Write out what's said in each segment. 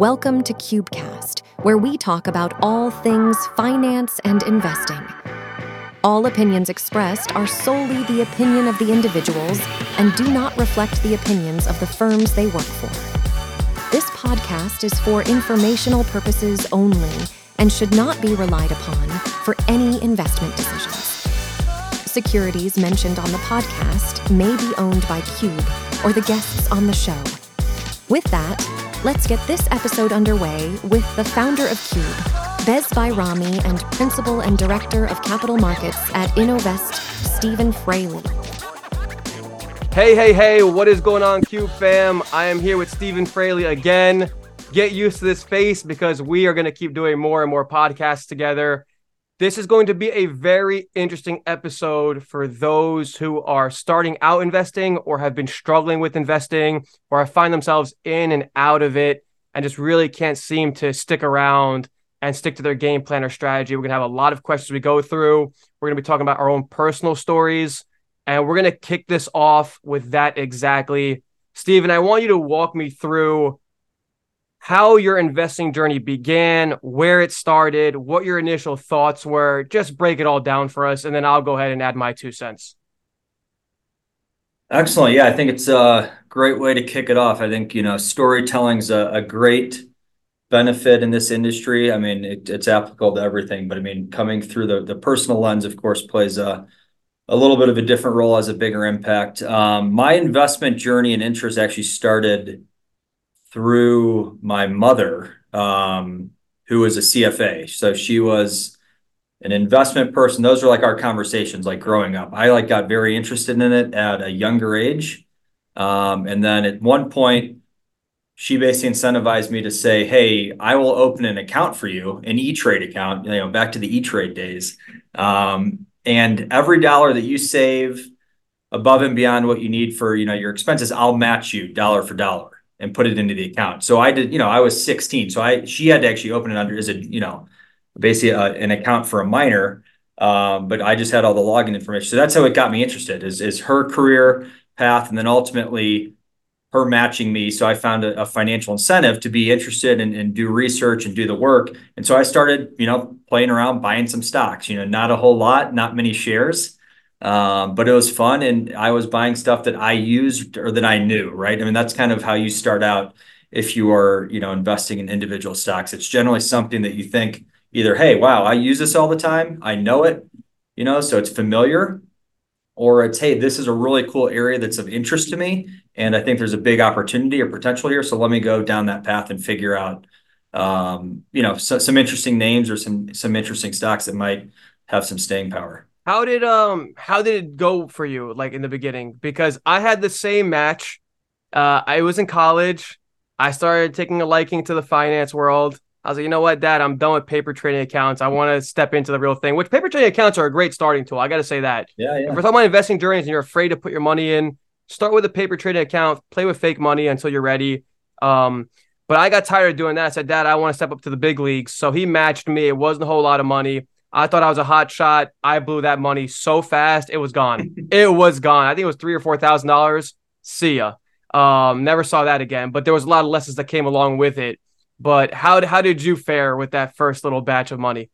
Welcome to Cubecast, where we talk about all things finance and investing. All opinions expressed are solely the opinion of the individuals and do not reflect the opinions of the firms they work for. This podcast is for informational purposes only and should not be relied upon for any investment decisions. Securities mentioned on the podcast may be owned by Cube or the guests on the show. With that, let's get this episode underway with the founder of Cube, Bez Bayrami, and principal and director of capital markets at Innovest, Steven Fraley. Hey, hey, hey, what is going on, Cube fam? I am here with Steven Fraley again. Get used to this face because we are going to keep doing more and more podcasts together. This is going to be a very interesting episode for those who are starting out investing or have been struggling with investing or find themselves in and out of it and just really can't seem to stick around and stick to their game plan or strategy. We're going to have a lot of questions we go through. We're going to be talking about our own personal stories and we're going to kick this off with that exactly. Steven, I want you to walk me through how your investing journey began, where it started, what your initial thoughts were. Just break it all down for us, and then I'll go ahead and add my two cents. Excellent. Yeah, I think it's a great way to kick it off. I think, you know, storytelling's a, a great benefit in this industry. I mean, it, it's applicable to everything, but I mean, coming through the, the personal lens, of course, plays a, a little bit of a different role, as a bigger impact. Um, my investment journey and interest actually started through my mother, um, who was a CFA. So she was an investment person. Those are like our conversations, like growing up. I like got very interested in it at a younger age. Um, and then at one point, she basically incentivized me to say, "Hey, I will open an account for you, an E Trade account. You know, back to the E Trade days. Um, and every dollar that you save above and beyond what you need for you know your expenses, I'll match you dollar for dollar." And put it into the account. So I did, you know, I was 16. So I, she had to actually open it under as a, you know, basically a, an account for a minor. Um, but I just had all the login information. So that's how it got me interested is, is her career path. And then ultimately her matching me. So I found a, a financial incentive to be interested and, and do research and do the work. And so I started, you know, playing around, buying some stocks, you know, not a whole lot, not many shares. Um, but it was fun and I was buying stuff that I used or that I knew, right? I mean, that's kind of how you start out if you are, you know, investing in individual stocks. It's generally something that you think either, hey, wow, I use this all the time. I know it, you know, so it's familiar. Or it's, hey, this is a really cool area that's of interest to me. And I think there's a big opportunity or potential here. So let me go down that path and figure out um, you know, so, some interesting names or some some interesting stocks that might have some staying power. How did um how did it go for you like in the beginning? Because I had the same match. Uh, I was in college. I started taking a liking to the finance world. I was like, you know what, Dad, I'm done with paper trading accounts. I want to step into the real thing. Which paper trading accounts are a great starting tool. I got to say that. Yeah, yeah. If we're talking about investing journeys and you're afraid to put your money in, start with a paper trading account. Play with fake money until you're ready. Um, but I got tired of doing that. I said, Dad, I want to step up to the big leagues. So he matched me. It wasn't a whole lot of money. I thought I was a hot shot. I blew that money so fast, it was gone. it was gone. I think it was three or four thousand dollars. See ya. Um, never saw that again. But there was a lot of lessons that came along with it. But how how did you fare with that first little batch of money?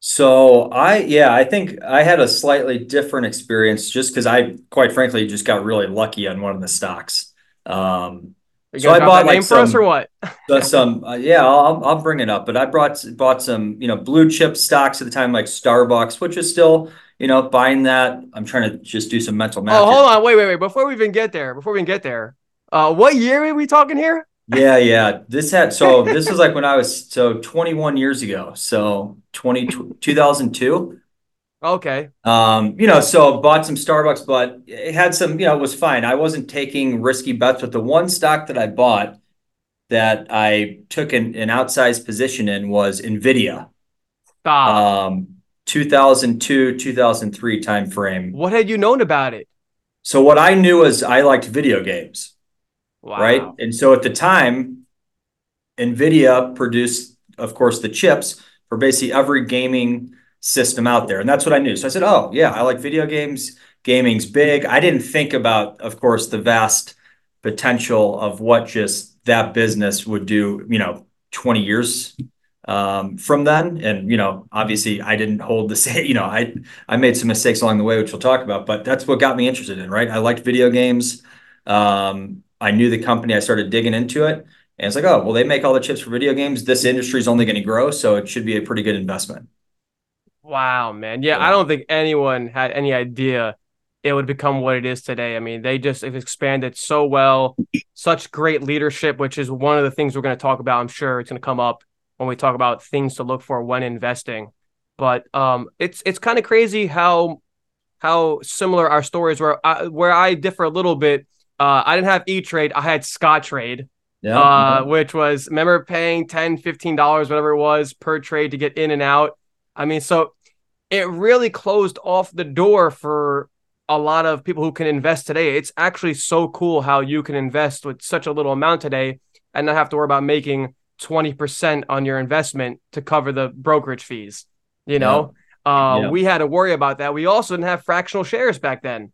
So I yeah, I think I had a slightly different experience just because I quite frankly just got really lucky on one of the stocks. Um, so I bought like name some, for us or what? some uh, yeah, I'll I'll bring it up. But I brought bought some you know blue chip stocks at the time like Starbucks, which is still you know buying that. I'm trying to just do some mental math. Oh, hold on, wait, wait, wait. Before we even get there, before we even get there, uh, what year are we talking here? Yeah, yeah. This had so this was like when I was so 21 years ago. So 20 2002. Okay. Um, you know, so bought some Starbucks, but it had some, you know, it was fine. I wasn't taking risky bets, but the one stock that I bought that I took an, an outsized position in was Nvidia. Stop. Um, 2002, 2003 time frame. What had you known about it? So what I knew was I liked video games. Wow. Right. And so at the time, Nvidia produced, of course, the chips for basically every gaming system out there. And that's what I knew. So I said, oh, yeah, I like video games. Gaming's big. I didn't think about, of course, the vast potential of what just that business would do, you know, 20 years um, from then. And, you know, obviously I didn't hold the same, you know, I, I made some mistakes along the way, which we'll talk about, but that's what got me interested in, right? I liked video games. Um, I knew the company, I started digging into it. And it's like, oh, well, they make all the chips for video games. This industry is only going to grow. So it should be a pretty good investment. Wow, man. Yeah, yeah, I don't think anyone had any idea it would become what it is today. I mean, they just have expanded so well, such great leadership, which is one of the things we're going to talk about. I'm sure it's going to come up when we talk about things to look for when investing. But um, it's it's kind of crazy how how similar our stories were. I, where I differ a little bit, uh, I didn't have E Trade, I had Scottrade. Yeah, uh, which was remember paying 10 15 dollars whatever it was per trade to get in and out i mean so it really closed off the door for a lot of people who can invest today. It's actually so cool how you can invest with such a little amount today and not have to worry about making 20% on your investment to cover the brokerage fees. You know, yeah. Uh, yeah. we had to worry about that. We also didn't have fractional shares back then.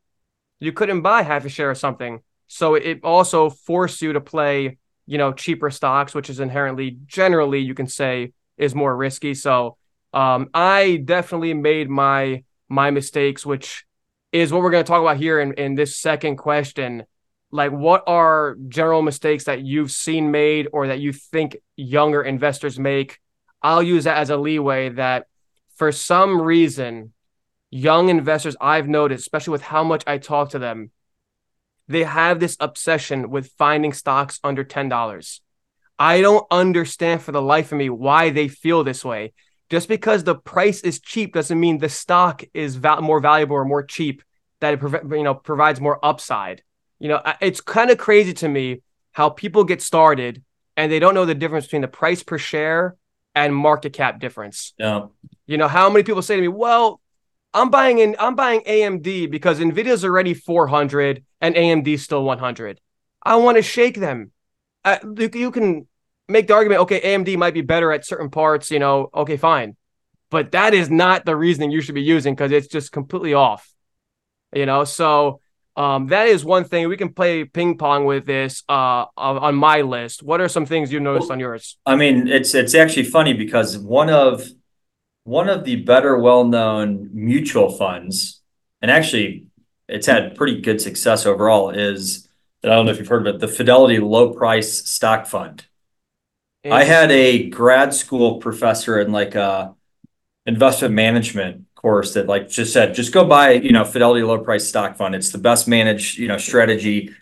You couldn't buy half a share of something. So it also forced you to play, you know, cheaper stocks, which is inherently, generally, you can say is more risky. So um, I definitely made my my mistakes, which is what we're going to talk about here in, in this second question. Like, what are general mistakes that you've seen made or that you think younger investors make? I'll use that as a leeway that for some reason, young investors I've noticed, especially with how much I talk to them, they have this obsession with finding stocks under $10. I don't understand for the life of me why they feel this way just because the price is cheap doesn't mean the stock is val- more valuable or more cheap that it prov- you know provides more upside. You know it's kind of crazy to me how people get started and they don't know the difference between the price per share and market cap difference. Yeah. You know how many people say to me well i'm buying in i'm buying amd because nvidia's already 400 and amd's still 100 i want to shake them. Uh, you, you can make the argument, okay, AMD might be better at certain parts, you know, okay, fine. But that is not the reasoning you should be using because it's just completely off. You know, so um, that is one thing we can play ping pong with this uh, on my list. What are some things you noticed well, on yours? I mean, it's it's actually funny because one of one of the better well-known mutual funds, and actually it's had pretty good success overall, is I don't know if you've heard of it, the Fidelity Low Price Stock Fund. I had a grad school professor in like a investment management course that like just said, just go buy, you know, Fidelity low price stock fund. It's the best managed, you know, strategy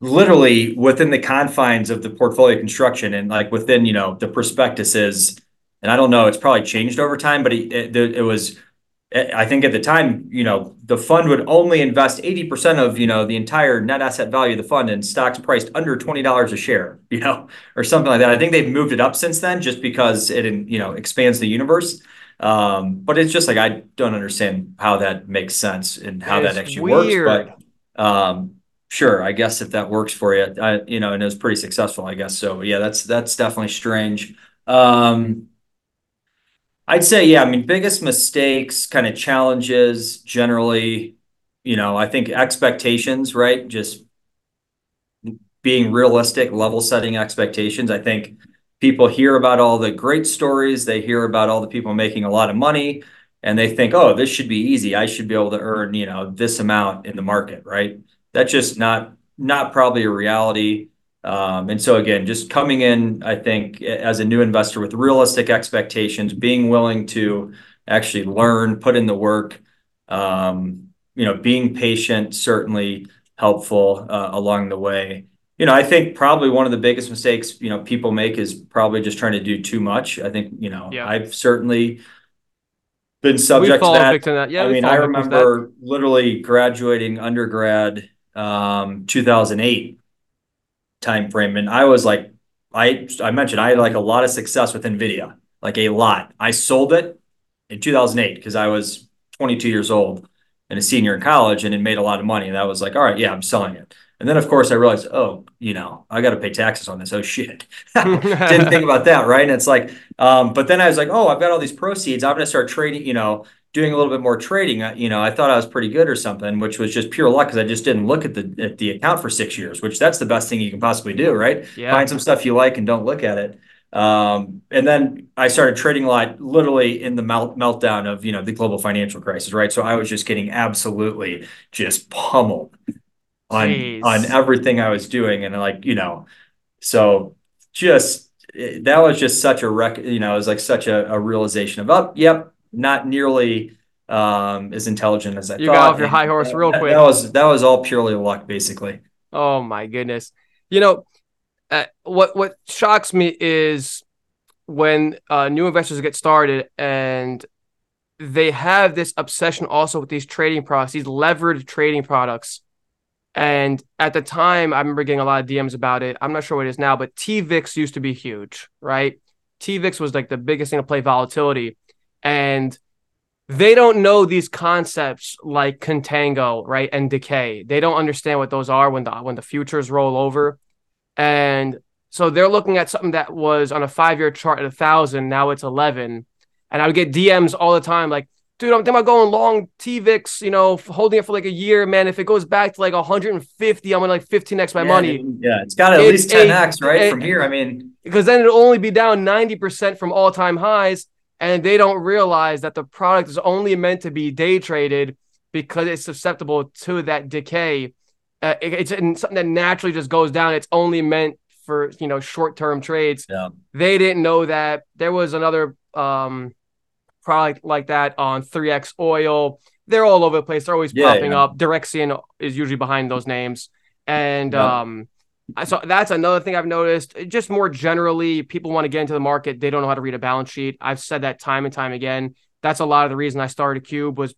literally within the confines of the portfolio construction and like within, you know, the prospectuses. And I don't know, it's probably changed over time, but it, it, it was I think at the time, you know, the fund would only invest 80% of, you know, the entire net asset value of the fund in stocks priced under $20 a share, you know, or something like that. I think they've moved it up since then just because it, you know, expands the universe. Um, but it's just like I don't understand how that makes sense and how it's that actually weird. works. But um, sure, I guess if that works for you, I, you know, and it was pretty successful, I guess. So yeah, that's that's definitely strange. Um, I'd say, yeah, I mean, biggest mistakes, kind of challenges generally, you know, I think expectations, right? Just being realistic, level setting expectations. I think people hear about all the great stories, they hear about all the people making a lot of money, and they think, oh, this should be easy. I should be able to earn, you know, this amount in the market, right? That's just not not probably a reality. Um, and so again, just coming in, I think, as a new investor with realistic expectations, being willing to actually learn, put in the work, um, you know, being patient, certainly helpful uh, along the way. You know, I think probably one of the biggest mistakes, you know, people make is probably just trying to do too much. I think, you know, yeah. I've certainly been subject to that. that. Yeah, I mean, I remember literally graduating undergrad um, 2008 time frame. And I was like, I I mentioned I had like a lot of success with Nvidia, like a lot. I sold it in 2008 because I was 22 years old and a senior in college and it made a lot of money. And I was like, all right, yeah, I'm selling it. And then of course I realized, oh, you know, I got to pay taxes on this. Oh shit, didn't think about that, right? And it's like, um, but then I was like, oh, I've got all these proceeds. I'm gonna start trading, you know, doing a little bit more trading, I, you know, I thought I was pretty good or something, which was just pure luck because I just didn't look at the at the account for six years, which that's the best thing you can possibly do, right? Yeah. Find some stuff you like and don't look at it. Um, and then I started trading a lot literally in the melt meltdown of, you know, the global financial crisis, right? So I was just getting absolutely just pummeled on Jeez. on everything I was doing. And like, you know, so just that was just such a rec, you know, it was like such a, a realization of, oh, yep, not nearly um as intelligent as I You thought. got off your high horse real quick. That was that was all purely luck, basically. Oh my goodness. You know, uh, what what shocks me is when uh, new investors get started and they have this obsession also with these trading products, these levered trading products. And at the time, I remember getting a lot of DMs about it. I'm not sure what it is now, but TVIX used to be huge, right? TVIX was like the biggest thing to play volatility. And they don't know these concepts like contango, right, and decay. They don't understand what those are when the when the futures roll over, and so they're looking at something that was on a five year chart at a thousand, now it's eleven, and I would get DMs all the time like, dude, I'm thinking about going long TVIX, you know, holding it for like a year, man. If it goes back to like 150, I'm gonna like 15x my Yeah, money Yeah, it's got at It- least 10x, it- right? it- From here. I mean, because then it'll only be down 90% from all time highs. And they don't realize that the product is only meant to be day traded because it's susceptible to that decay. Uh, it- it's something that naturally just goes down. It's only meant for, you know, short term trades. yeah. They didn't know that. There was another um, product like that on 3X Oil. They're all over the place. They're always Yeah, popping yeah. up. Direxion is usually behind those names. And um, so that's another thing I've noticed. Just more generally, people want to get into the market. They don't know how to read a balance sheet. I've said that time and time again. That's a lot of the reason I started Cube was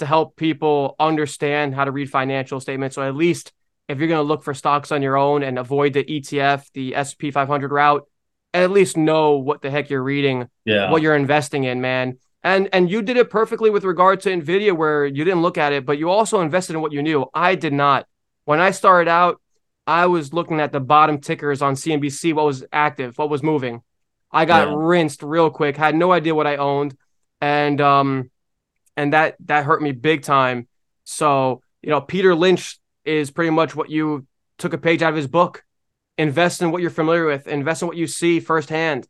to help people understand how to read financial statements. So at least if you're going to look for stocks on your own and avoid the ETF, the SP 500 route, at least know what the heck you're reading, Yeah. what you're investing in, man. And and you did it perfectly with regard to Nvidia, where you didn't look at it, but you also invested in what you knew. I did not. When I started out, I was looking at the bottom tickers on CNBC, what was active, what was moving. I got Yeah. rinsed real quick, had no idea what I owned, and um, and that that hurt me big time. So you know, Peter Lynch is pretty much what you took a page out of his book. Invest in what you're familiar with. Invest in what you see firsthand.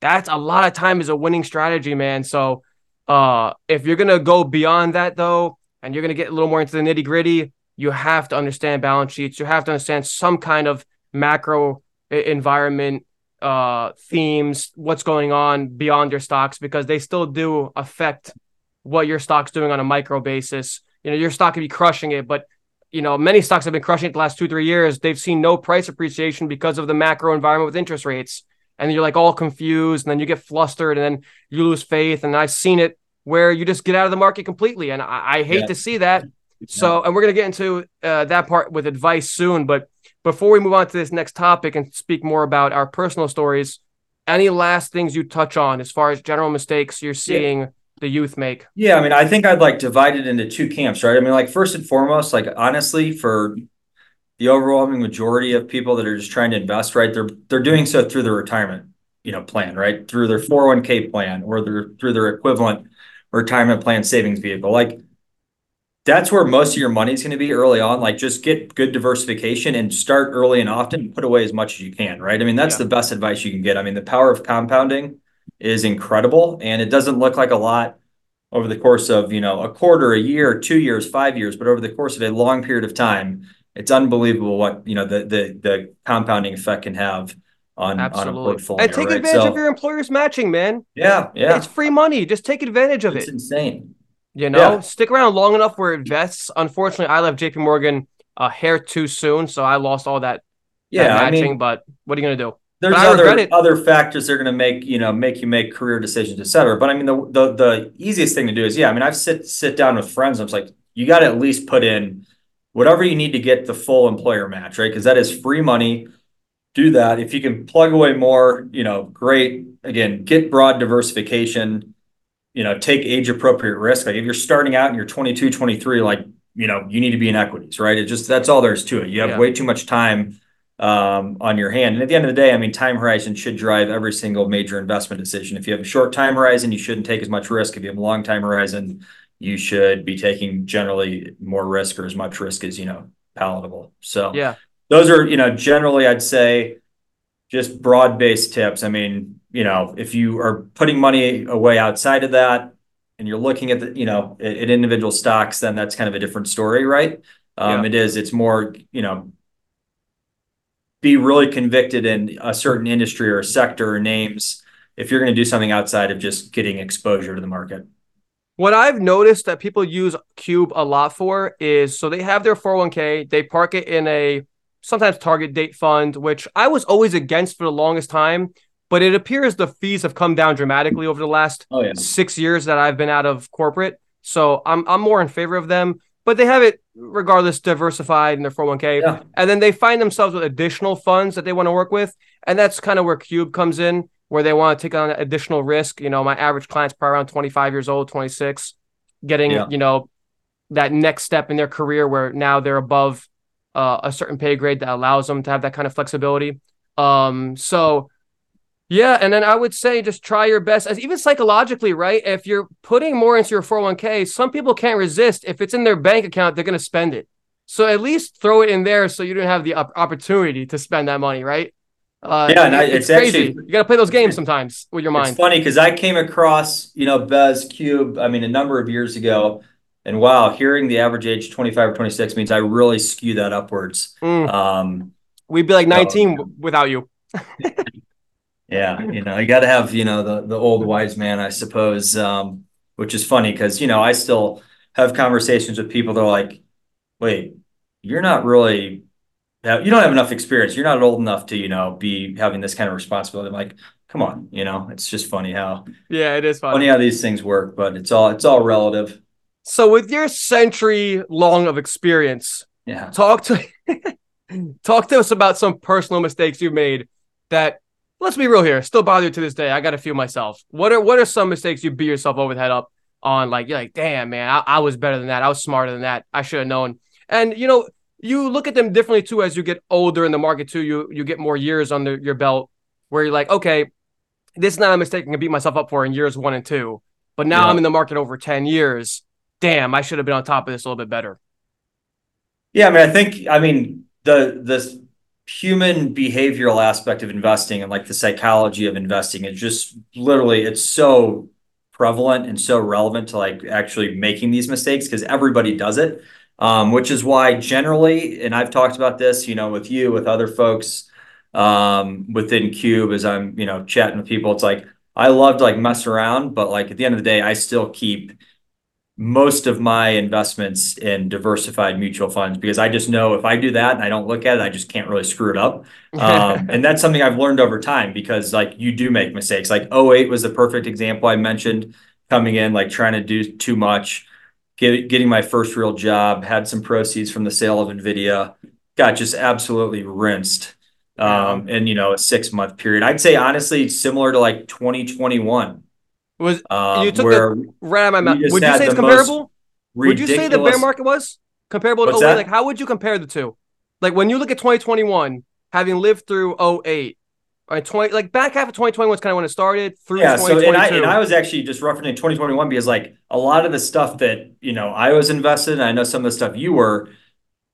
That's a lot of time is a winning strategy, man. So uh, if you're gonna go beyond that though, and you're gonna get a little more into the nitty gritty, you have to understand balance sheets. You have to understand some kind of macro environment uh themes what's going on beyond your stocks because they still do affect what your stock's doing on a micro basis. You know your stock could be crushing it but you know many stocks have been crushing it the last two three years. They've seen no price appreciation because of the macro environment with interest rates. And you're like all confused and then you get flustered and then you lose faith. And i've seen it where you just get out of the market completely. And i, I hate Yeah. to see that so, and we're going to get into uh, that part with advice soon. But before we move on to this next topic and speak more about our personal stories, any last things you touch on as far as general mistakes you're seeing the youth make? Yeah, I mean, I think I'd like divide it into two camps, right? I mean, like first and foremost, like honestly, for the overwhelming majority of people that are just trying to invest, right? They're they're doing so through their retirement, you know, plan, right? Through their 401k plan or their through their equivalent retirement plan savings vehicle. Like that's where most of your money is going to be early on. Like just get good diversification and start early and often and put away as much as you can, right? I mean, that's Yeah. the best advice you can get. I mean, the power of compounding is incredible and it doesn't look like a lot over the course of, you know, a quarter, a year, two years, five years, but over the course of a long period of time, it's unbelievable what, you know, the the the compounding effect can have on on a Absolutely. portfolio. And take right? advantage So- of your employer's matching, man. yeah, yeah. It's free money. Just take advantage of It's it. It's insane. You know, Yeah. stick around long enough where it vests. Unfortunately, I left JP Morgan a hair too soon, so I lost all that, that Yeah, I matching. mean, but what are you going to do? there's other other factors that are going to make you know make you make career decisions, et cetera. But I mean, the the the easiest thing to do is yeah. I mean, I've sit sit down with friends. I'm like, you got to at least put in whatever you need to get the full employer match, right? Because that is free money. Do that. If you can plug away more, you know, great. Again, get broad diversification. You know, take age appropriate risk. Like if you're starting out and you're 22, 23, like you know, you need to be in equities, right? It just that's all there is to it. You have Yeah. way too much time um, on your hand. And at the end of the day, I mean, time horizon should drive every single major investment decision. If you have a short time horizon, you shouldn't take as much risk. If you have a long time horizon, you should be taking generally more risk or as much risk as, you know, palatable. So Yeah. those are, you know, generally I'd say just broad-based tips. I mean, you know, if you are putting money away outside of that and you're looking at the, you know, at, at individual stocks, then that's kind of a different story, right? Um, Yeah. It is. It's more, you know, be really convicted in a certain industry or sector or names if you're going to do something outside of just getting exposure to the market. What I've noticed that people use Cube a lot for is so they have their 401k, they park it in a sometimes target date fund, which I was always against for the longest time, but it appears the fees have come down dramatically over the last Oh yeah. six years that I've been out of corporate. So I'm I'm more in favor of them, but they have it regardless diversified in their 401k. Yeah. And then they find themselves with additional funds that they want to work with. And that's kind of where Cube comes in, where they want to take on additional risk. You know, my average client's probably around 25 years old, 26, getting, Yeah. you know, that next step in their career where now they're above uh, a certain pay grade that allows them to have that kind of flexibility. Um, so yeah, and then I would say just try your best, as even psychologically, right? If you're putting more into your 401k, some people can't resist. If it's in their bank account, they're going to spend it. So at least throw it in there so you don't have the op- opportunity to spend that money, right? Uh, Yeah, and I- it's, it's crazy. actually- you got to play those games sometimes with your mind. It's funny because I came across, you know, Bez Cube, I mean, a number of years ago. And wow, hearing the average age 25 or 26 means I really skew that upwards. Mm, Um, we'd be like Oh, 19 yeah. w- without you. yeah, you know, you got to have, you know, the the old wise man, I suppose. Um, which is funny because, you know, I still have conversations with people that are like, wait, you're not really you don't have enough experience. You're not old enough to, you know, be having this kind of responsibility. I'm like, come on, you know, it's just funny how Yeah, it is fun. funny how these things work, but it's all it's all relative. So with your century long of experience, Yeah. talk to talk to us about some personal mistakes you've made that let's be real here. Still bother you to this day. I got a few myself. What are what are some mistakes you beat yourself over the head up on? Like you're like damn man I, I was better than that. I was smarter than that. I should have known. And you know you look at them differently too as you get older in the market too. You you get more years under your belt where you're like okay this is not a mistake i can beat myself up for in years one and two but now Yeah. i'm in the market over 10 years. Damn i should have been on top of this a little bit better. Yeah, I mean, I think, I mean, the the human behavioral aspect of investing and like the psychology of investing is just literally it's so prevalent and so relevant to like actually making these mistakes because everybody does it. Um, which is why generally, and I've talked about this, you know, with you, with other folks, um, within Cube as I'm, you know, chatting with people, it's like I love to like mess around, but like at the end of the day, I still keep most of my investments in diversified mutual funds because I just know if I do that and I don't look at it, I just can't really screw it up. Um, and that's something I've learned over time because like you do make mistakes. Like 08 was the perfect example I mentioned coming in, like trying to do too much, get, getting my first real job, had some proceeds from the sale of NVIDIA, got just absolutely rinsed. Um, in you know, a six month period. I'd say honestly, similar to like 2021. Was Um, You took the- right out of my mouth would you say it's comparable Would you say the bear market was comparable to What's 08? that? Like, how would you compare the two? Like, when you look at 2021, having lived through 08, or 20, like back half of 2021 was kind of when it started through Yeah, so and I and I was actually just referencing 2021 because like a lot of the stuff that you know I was invested in, I know some of the stuff you were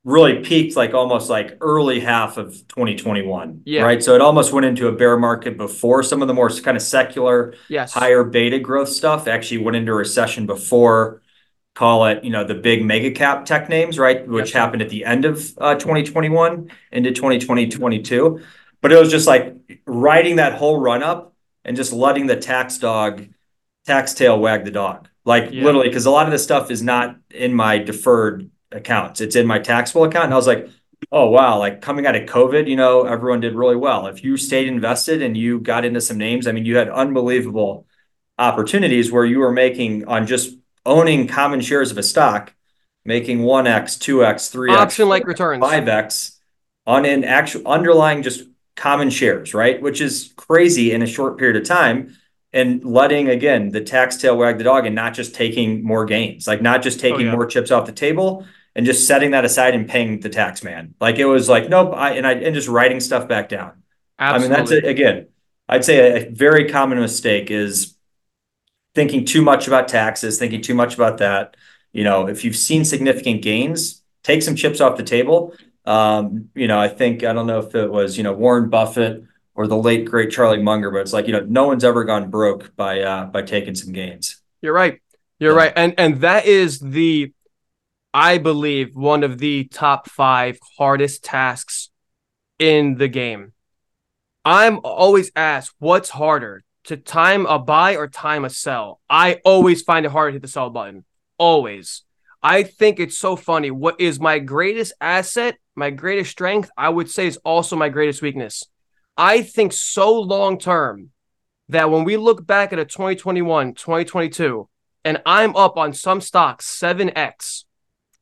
really peaked like almost like early half of 2021. Yeah. Right. So it almost went into a bear market before some of the more kind of secular yes. higher beta growth stuff actually went into recession before call it you know the big mega cap tech names right which Yes. happened at the end of uh, 2021 into 2020 22 but it was just like riding that whole run up and just letting the tax dog tax tail wag the dog like Yeah. literally because a lot of this stuff is not in my deferred accounts it's in my taxable account and i was like oh wow like coming out of covid you know everyone did really well if you stayed invested and you got into some names i mean you had unbelievable opportunities where you were making on just owning common shares of a stock making 1x 2x 3x Option like returns. 5x on an actual underlying just common shares right which is crazy in a short period of time and letting again the tax tail wag the dog and not just taking more gains like not just oh, taking yeah. more chips off the table and just setting that aside and paying the tax man like it was like nope I and I and just writing stuff back down Absolutely. I mean, that's it. Again, I'd say a, a very common mistake is thinking too much about taxes, thinking too much about that. You know, if you've seen significant gains, take some chips off the table. Um, you know, I think I don't know if it was you know Warren Buffett or the late great Charlie Munger, but it's like, you know, no one's ever gone broke by uh by taking some gains. You're right. You're Yeah. right. And and that is the I believe one of the top 5 hardest tasks in the game. I'm always asked what's harder to time a buy or time a sell. I always find it hard to hit the sell button. Always. I think it's so funny. What is my greatest asset, my greatest strength, I would say is also my greatest weakness. I think so long term that when we look back at a 2021, 2022, and I'm up on some stocks 7x,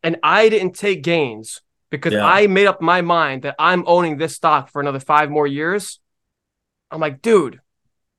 and I didn't take gains because Yeah. I made up my mind that I'm owning this stock for another five more years. I'm like, dude,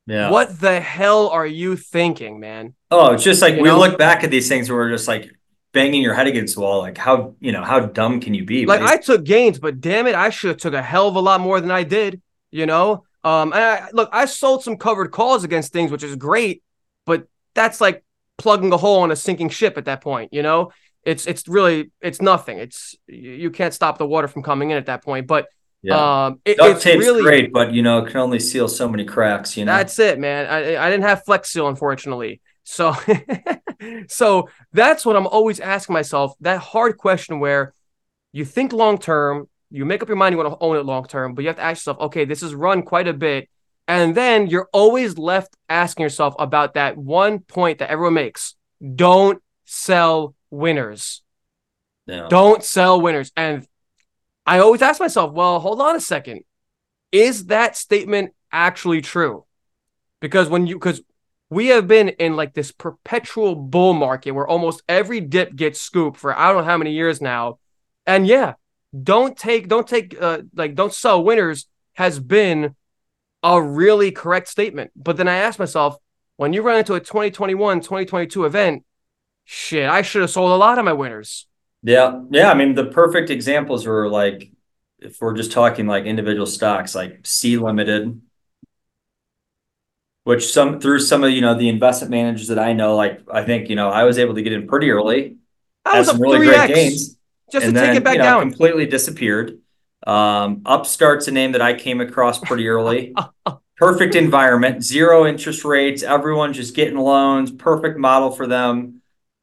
Yeah. what the hell are you thinking, man? Oh, it's just like You we know? look back at these things where we're just like banging your head against the wall. Like how, you know, how dumb can you be? Like But I took gains, but damn it, I should have took a hell of a lot more than I did. You know, um, and I, look, I sold some covered calls against things, which is great, but that's like plugging a hole in a sinking ship at that point. You know, it's it's really it's nothing. It's you can't stop the water from coming in at that point. But yeah. um, it, Duct it's tape's really great, but you know, it can only seal so many cracks, you know. That's it, man. I I didn't have Flex Seal, unfortunately. So so that's what I'm always asking myself. That hard question where you think long term, you make up your mind you want to own it long term, but you have to ask yourself, okay, this is run quite a bit. And then you're always left asking yourself about that one point that everyone makes. Don't sell winners. yeah. Don't sell winners. And I always ask myself, well, hold on a second. Is that statement actually true? Because when you, because we have been in like this perpetual bull market where almost every dip gets scooped for I don't know how many years now. And yeah, don't take, don't take, uh, like, don't sell winners has been a really correct statement. But then I ask myself, when you run into a 2021, 2022 event, shit, I should have sold a lot of my winners. Yeah, yeah. I mean, the perfect examples were like, if we're just talking like individual stocks, like Sea Limited, which some through some of you know the investment managers that I know, like I think you know I was able to get in pretty early, I was up some really 3x great gains, just and to take it back you know, down. completely disappeared. Um, Upstart's a name that I came across pretty early. Perfect environment, zero interest rates, everyone just getting loans, perfect model for them.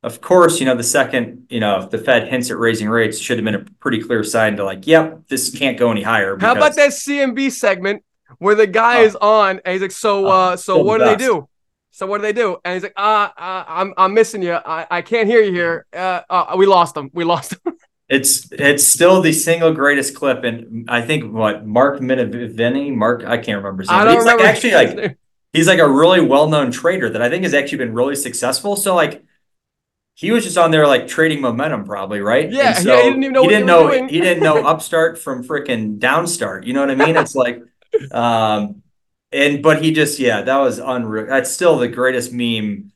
Of course, you know, the second, you know, if the Fed hints at raising rates, should have been a pretty clear sign to like, yep, this can't go any higher. How about that CNBC segment where the guy Oh. is on and he's like, "So, Oh, uh, so what do they do? So what do they do?" And he's like, "Uh, uh I'm I'm missing you. I, I can't hear you here. Uh, uh, we lost them. We lost them." It's it's still the single greatest clip, and I think what Mark Minervini, Mark, I can't remember his name. I don't he's like remember. actually like he's like a really well-known trader that I think has actually been really successful. So like he was just on there like trading momentum, probably, right? Yeah, And yeah, he didn't even know he didn't know doing. he didn't know upstart from freaking downstart. You know what I mean? It's like um and but he just yeah, that was unreal. That's still the greatest meme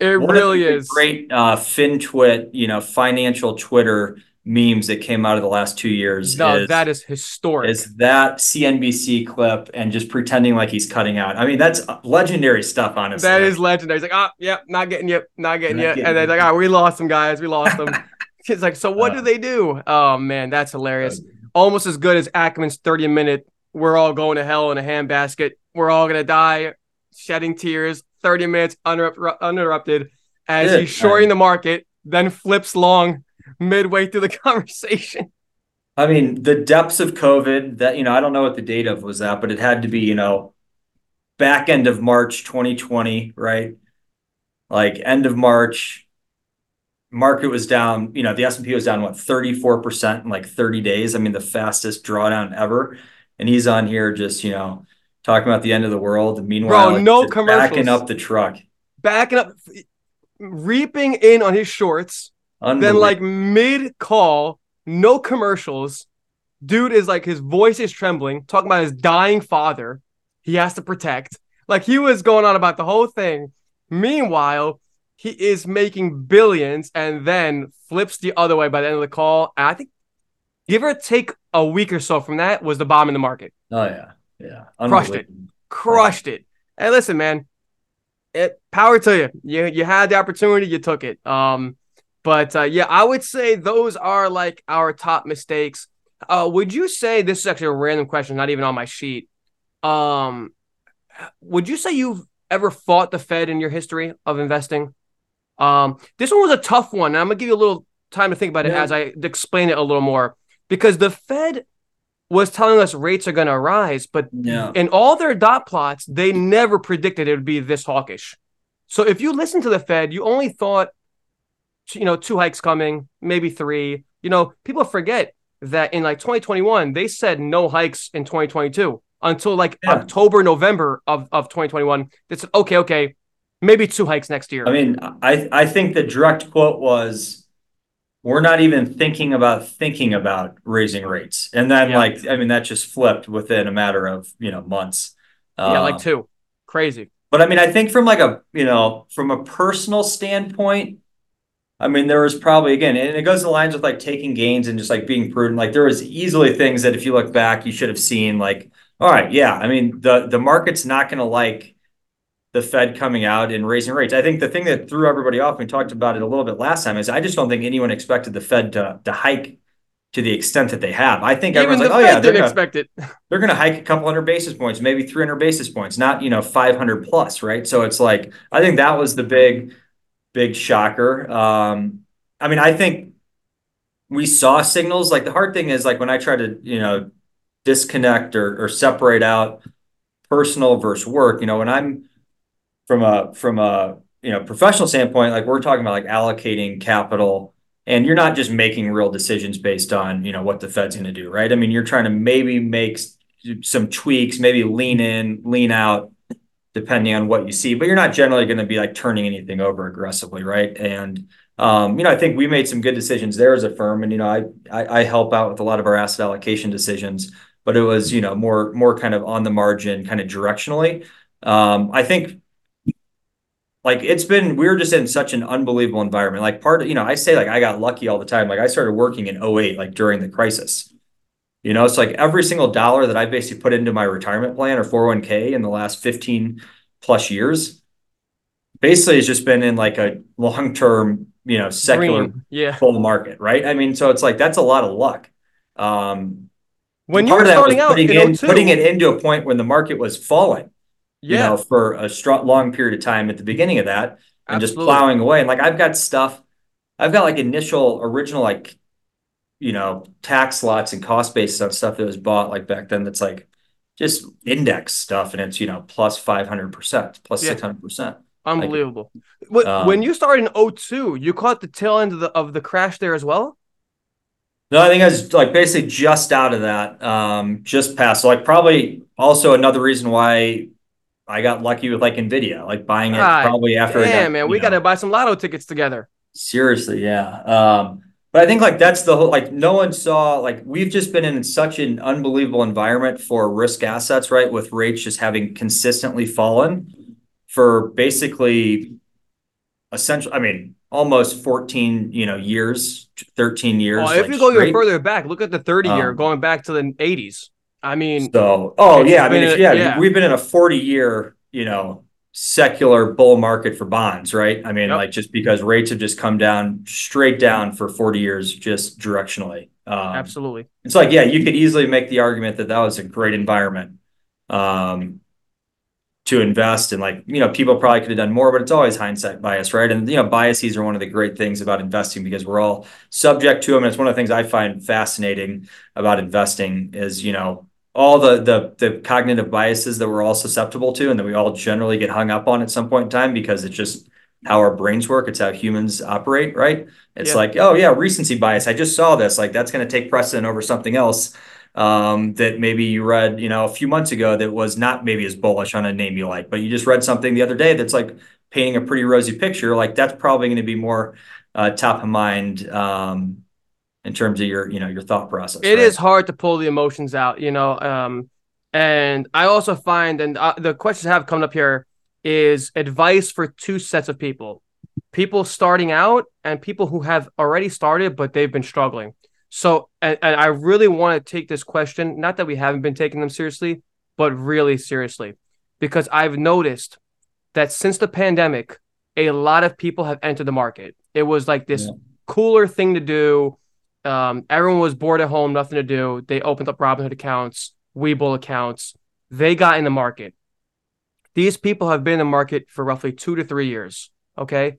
it one really is. great uh FinTwit, you know, financial Twitter memes that came out of the last two years No, is, that is historic. is that CNBC clip and just pretending like he's cutting out. I mean, that's legendary stuff, honestly. that is legendary. He's like, "Ah, yep, not getting you, not getting you," and they're like, "Ah, we lost them, guys. We lost them." It's like, so what do Uh, they do? Oh man, that's hilarious. almost as good as Ackerman's 30 minute, we're all going to hell in a handbasket. We're all going to die, shedding tears, 30 minutes uninterrupted as he's shorting the market, then flips long midway through the conversation. I mean, the depths of COVID that, you know, I don't know what the date of was that, but it had to be, you know, back end of March 2020, right? Like end of March, market was down, you know, the S&P was down, what, 34% in like 30 days. I mean, the fastest drawdown ever. And he's on here just, you know, talking about the end of the world. And meanwhile, Bro, no just backing up the truck. Backing up, reaping in on his shorts, then like mid call, no commercials. Dude is like his voice is trembling, talking about his dying father. He has to protect. Like he was going on about the whole thing. Meanwhile, he is making billions and then flips the other way by the end of the call. And I think give or take a week or so from that was the bomb in the market. oh yeah. Yeah. Crushed it. Crushed it. Hey, listen, man. It power to you. You you had the opportunity, you took it. Um, but uh, yeah, I would say those are like our top mistakes. Uh, would you say this is actually a random question, not even on my sheet? Um, would you say you've ever fought the Fed in your history of investing? Um, this one was a tough one. And I'm gonna give you a little time to think about it Yeah. as I explain it a little more because the Fed was telling us rates are gonna rise, but Yeah. in all their dot plots, they never predicted it would be this hawkish. So if you listen to the Fed, you only thought, you know, two hikes coming, maybe three. You know, people forget that in like 2021, they said no hikes in 2022 until like Yeah. October, November of, of 2021. They said, okay, okay, maybe two hikes next year. I mean, I I think the direct quote was, "We're not even thinking about thinking about raising rates," and then Yeah. like I mean that just flipped within a matter of you know months. yeah, like Um, two. Crazy. But I mean, I think from like a you know from a personal standpoint, I mean there was probably again, and it goes in lines with like taking gains and just like being prudent. Like there was easily things that if you look back, you should have seen. Like, all right, yeah, I mean the the market's not going to like the Fed coming out and raising rates. I think the thing that threw everybody off, we talked about it a little bit last time, is I just don't think anyone expected the Fed to to hike to the extent that they have. I think Even everyone's like, oh yeah, they're didn't gonna, expect it. they're going to hike a couple hundred basis points, maybe 300 basis points, not, you know, 500 plus, right? So it's like, I think that was the big, big shocker. Um, I mean, I think we saw signals. Like the hard thing is like when I try to, you know, disconnect or, or separate out personal versus work, you know, when I'm from a, from a, you know, professional standpoint, like we're talking about like allocating capital and you're not just making real decisions based on, you know, what the Fed's going to do, right? I mean, you're trying to maybe make some tweaks, maybe lean in, lean out, depending on what you see, but you're not generally going to be like turning anything over aggressively, right? And um, you know, I think we made some good decisions there as a firm, and you know, I, I I help out with a lot of our asset allocation decisions, but it was you know more more kind of on the margin, kind of directionally. Um, I think like it's been we were just in such an unbelievable environment. Like part of you know, I say like I got lucky all the time. Like I started working in 08, like during the crisis. You know, it's like every single dollar that I basically put into my retirement plan or 401k in the last 15 plus years basically has just been in like a long-term, you know, secular Green. Yeah. bull market, right? I mean, so it's like that's a lot of luck. Um, When you were of that was starting out putting in in 02, putting it into a point when the market was falling, you yeah, know, for a strong long period of time at the beginning of that, and just plowing away. And like I've got stuff, I've got like initial original like, you know, tax lots and cost basis on stuff that was bought like back then. That's like just index stuff, and it's you know plus five hundred percent, plus Yeah. six hundred percent. Unbelievable. But Um, when you started in 02, you caught the tail end of the of the crash there as well? No, I think I was like basically just out of that, um, just past. So like probably also another reason why I got lucky with like Nvidia, like buying it God probably after. Damn, man, we got to buy some lotto tickets together. Seriously, yeah. Um, but I think like that's the whole like no one saw like we've just been in such an unbelievable environment for risk assets, right? With rates just having consistently fallen for basically essential. I mean, almost 14, you know, years, 13 years. Oh, if like, you go even straight. further back, look at the 30 year Um, going back to the 80s. I mean, So, oh yeah, I mean, a- yeah, yeah. we've been in a 40 year, you know, secular bull market for bonds, right? I mean, Yep. like just because rates have just come down straight down for 40 years, just directionally. Um, absolutely. it's like, yeah, you could easily make the argument that that was a great environment um, to invest in. Like, you know, people probably could have done more, but it's always hindsight bias, right? And, you know, biases are one of the great things about investing because we're all subject to them. And it's one of the things I find fascinating about investing is, you know, all the the the cognitive biases that we're all susceptible to and that we all generally get hung up on at some point in time because it's just how our brains work. It's how humans operate, right? It's Yeah. like, oh yeah, recency bias. I just saw this. Like that's going to take precedent over something else um, that maybe you read, you know, a few months ago that was not maybe as bullish on a name you like, but you just read something the other day that's like painting a pretty rosy picture. Like that's probably going to be more uh, top of mind um, in terms of your, you know, your thought process. It right? is hard to pull the emotions out, you know. Um, and I also find, and uh, the questions I have coming up here is advice for two sets of people people starting out and people who have already started, but they've been struggling. So, and, and I really want to take this question, not that we haven't been taking them seriously, but really seriously, because I've noticed that since the pandemic, a lot of people have entered the market. It was like this Yeah. cooler thing to do. Um, everyone was bored at home, nothing to do. They opened up Robinhood accounts, Webull accounts, they got in the market. These people have been in the market for roughly two to three years. Okay.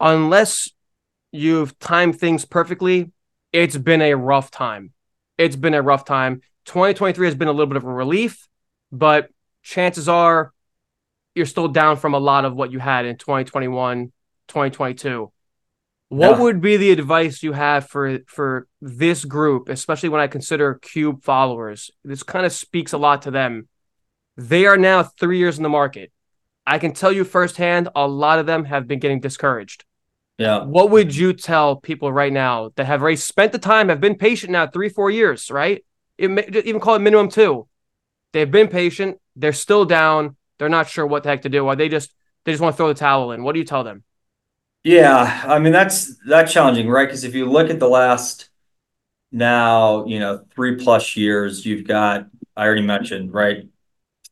Unless you've timed things perfectly, it's been a rough time. It's been a rough time. 2023 has been a little bit of a relief, but chances are you're still down from a lot of what you had in 2021, 2022. What yeah. would be the advice you have for for this group, especially when I consider Cube followers? This kind of speaks a lot to them. They are now three years in the market. I can tell you firsthand, a lot of them have been getting discouraged. Yeah. What would you tell people right now that have already spent the time, have been patient now three, four years, right? It, even call it minimum two. They've been patient. They're still down. They're not sure what the heck to do. Or they just they just want to throw the towel in. What do you tell them? Yeah, I mean that's that's challenging, right? Because if you look at the last now, you know, three plus years, you've got I already mentioned, right,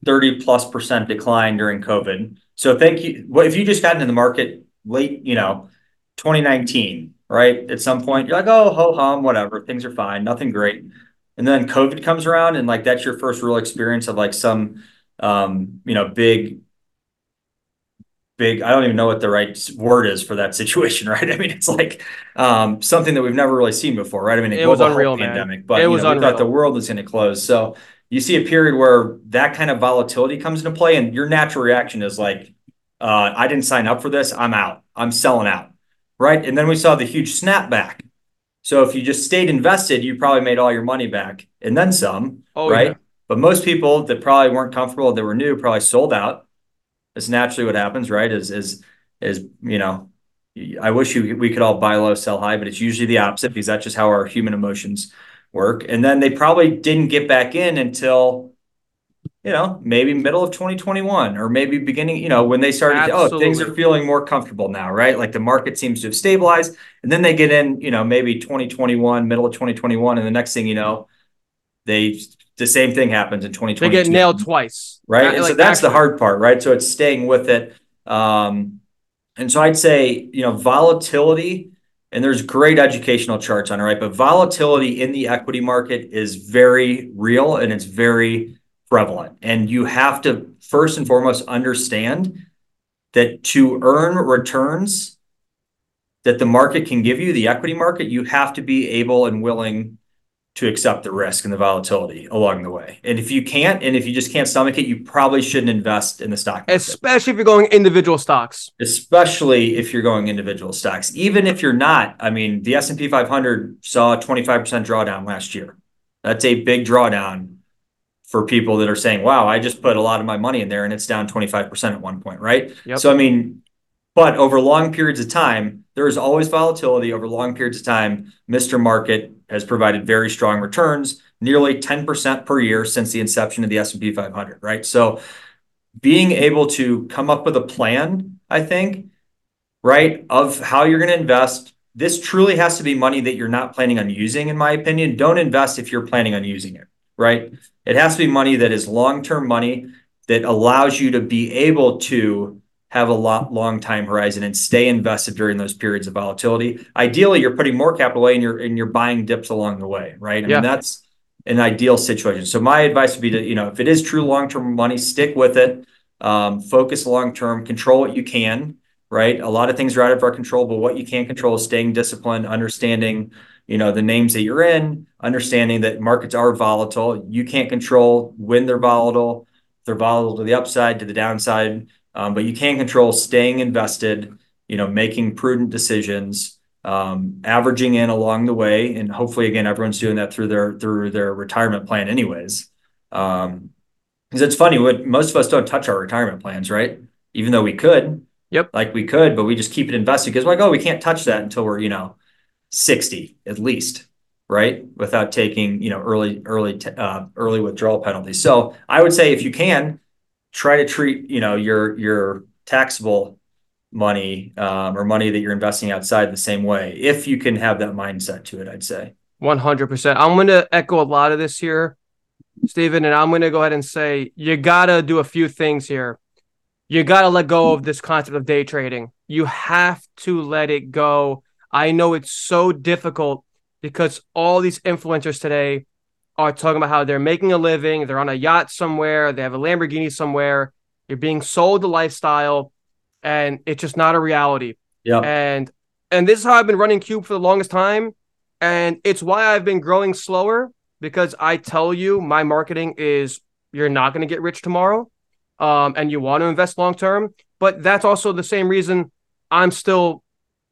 thirty plus percent decline during COVID. So thank you. What if you just got into the market late, you know, 2019, right? At some point, you're like, oh, ho hum, whatever, things are fine, nothing great. And then COVID comes around, and like that's your first real experience of like some, um, you know, big big i don't even know what the right word is for that situation right? I mean it's like um, something that we've never really seen before right? I mean it was unreal pandemic man. but it was know, we thought the world was going to close. So you see a period where that kind of volatility comes into play and your natural reaction is like uh, i didn't sign up for this. I'm out. I'm selling out. Right? And then we saw the huge snapback. So if you just stayed invested you probably made all your money back and then some oh, right? Yeah. but most people that probably weren't comfortable that were new probably sold out that's naturally what happens, right? Is is is you know, I wish you, we could all buy low, sell high, but it's usually the opposite because that's just how our human emotions work. And then they probably didn't get back in until you know maybe middle of 2021 or maybe beginning you know when they started Absolutely. oh things are feeling more comfortable now right like the market seems to have stabilized and then they get in you know maybe 2021 middle of 2021 and the next thing you know they the same thing happens in 2020. They get nailed twice. Right. and like so that's actually. the hard part, right? So it's staying with it. Um, and so I'd say, you know, volatility, and there's great educational charts on it, right? But volatility in the equity market is very real and it's very prevalent. And you have to first and foremost understand that to earn returns that the market can give you, the equity market, you have to be able and willing to accept the risk and the volatility along the way. And if you can't, and if you just can't stomach it, you probably shouldn't invest in the stock market. Especially if you're going individual stocks. Especially if you're going individual stocks. Even if you're not, I mean, the S&P 500 saw a 25% drawdown last year. That's a big drawdown for people that are saying, wow, I just put a lot of my money in there and it's down 25% at one point, right? Yep. So, I mean, but over long periods of time, there is always volatility over long periods of time. Mr. Market has provided very strong returns, nearly 10% per year since the inception of the S&P 500, right? So being able to come up with a plan, I think, right, of how you're going to invest. This truly has to be money that you're not planning on using, in my opinion. Don't invest if you're planning on using it, right? It has to be money that is long-term money that allows you to be able to have a lot long time horizon and stay invested during those periods of volatility. Ideally, you're putting more capital away and you're and you're buying dips along the way, right? I yeah. mean, that's an ideal situation. So my advice would be to, you know, if it is true long-term money, stick with it. Um, focus long-term, control what you can, right? A lot of things are out of our control, but what you can control is staying disciplined, understanding, you know, the names that you're in, understanding that markets are volatile. You can't control when they're volatile. They're volatile to the upside, to the downside but you can control staying invested, you know, making prudent decisions, um, averaging in along the way, and hopefully, again, everyone's doing that through their through their retirement plan, anyways. Um, because it's funny, what most of us don't touch our retirement plans, right? Even though we could, yep, like we could, but we just keep it invested because we're like, oh, we can't touch that until we're you know sixty at least, right? Without taking you know early early uh, early withdrawal penalties. So I would say if you can try to treat you know your your taxable money um, or money that you're investing outside the same way if you can have that mindset to it i'd say. 100% i'm going to echo a lot of this here stephen and i'm going to go ahead and say you got to do a few things here. You got to let go of this concept of day trading. You have to let it go. I know it's so difficult because all these influencers today are talking about how they're making a living, they're on a yacht somewhere, they have a Lamborghini somewhere. You're being sold the lifestyle, and it's just not a reality. Yeah. And and this is how I've been running Cube for the longest time, and it's why I've been growing slower because I tell you my marketing is you're not going to get rich tomorrow, um, and you want to invest long term. But that's also the same reason I'm still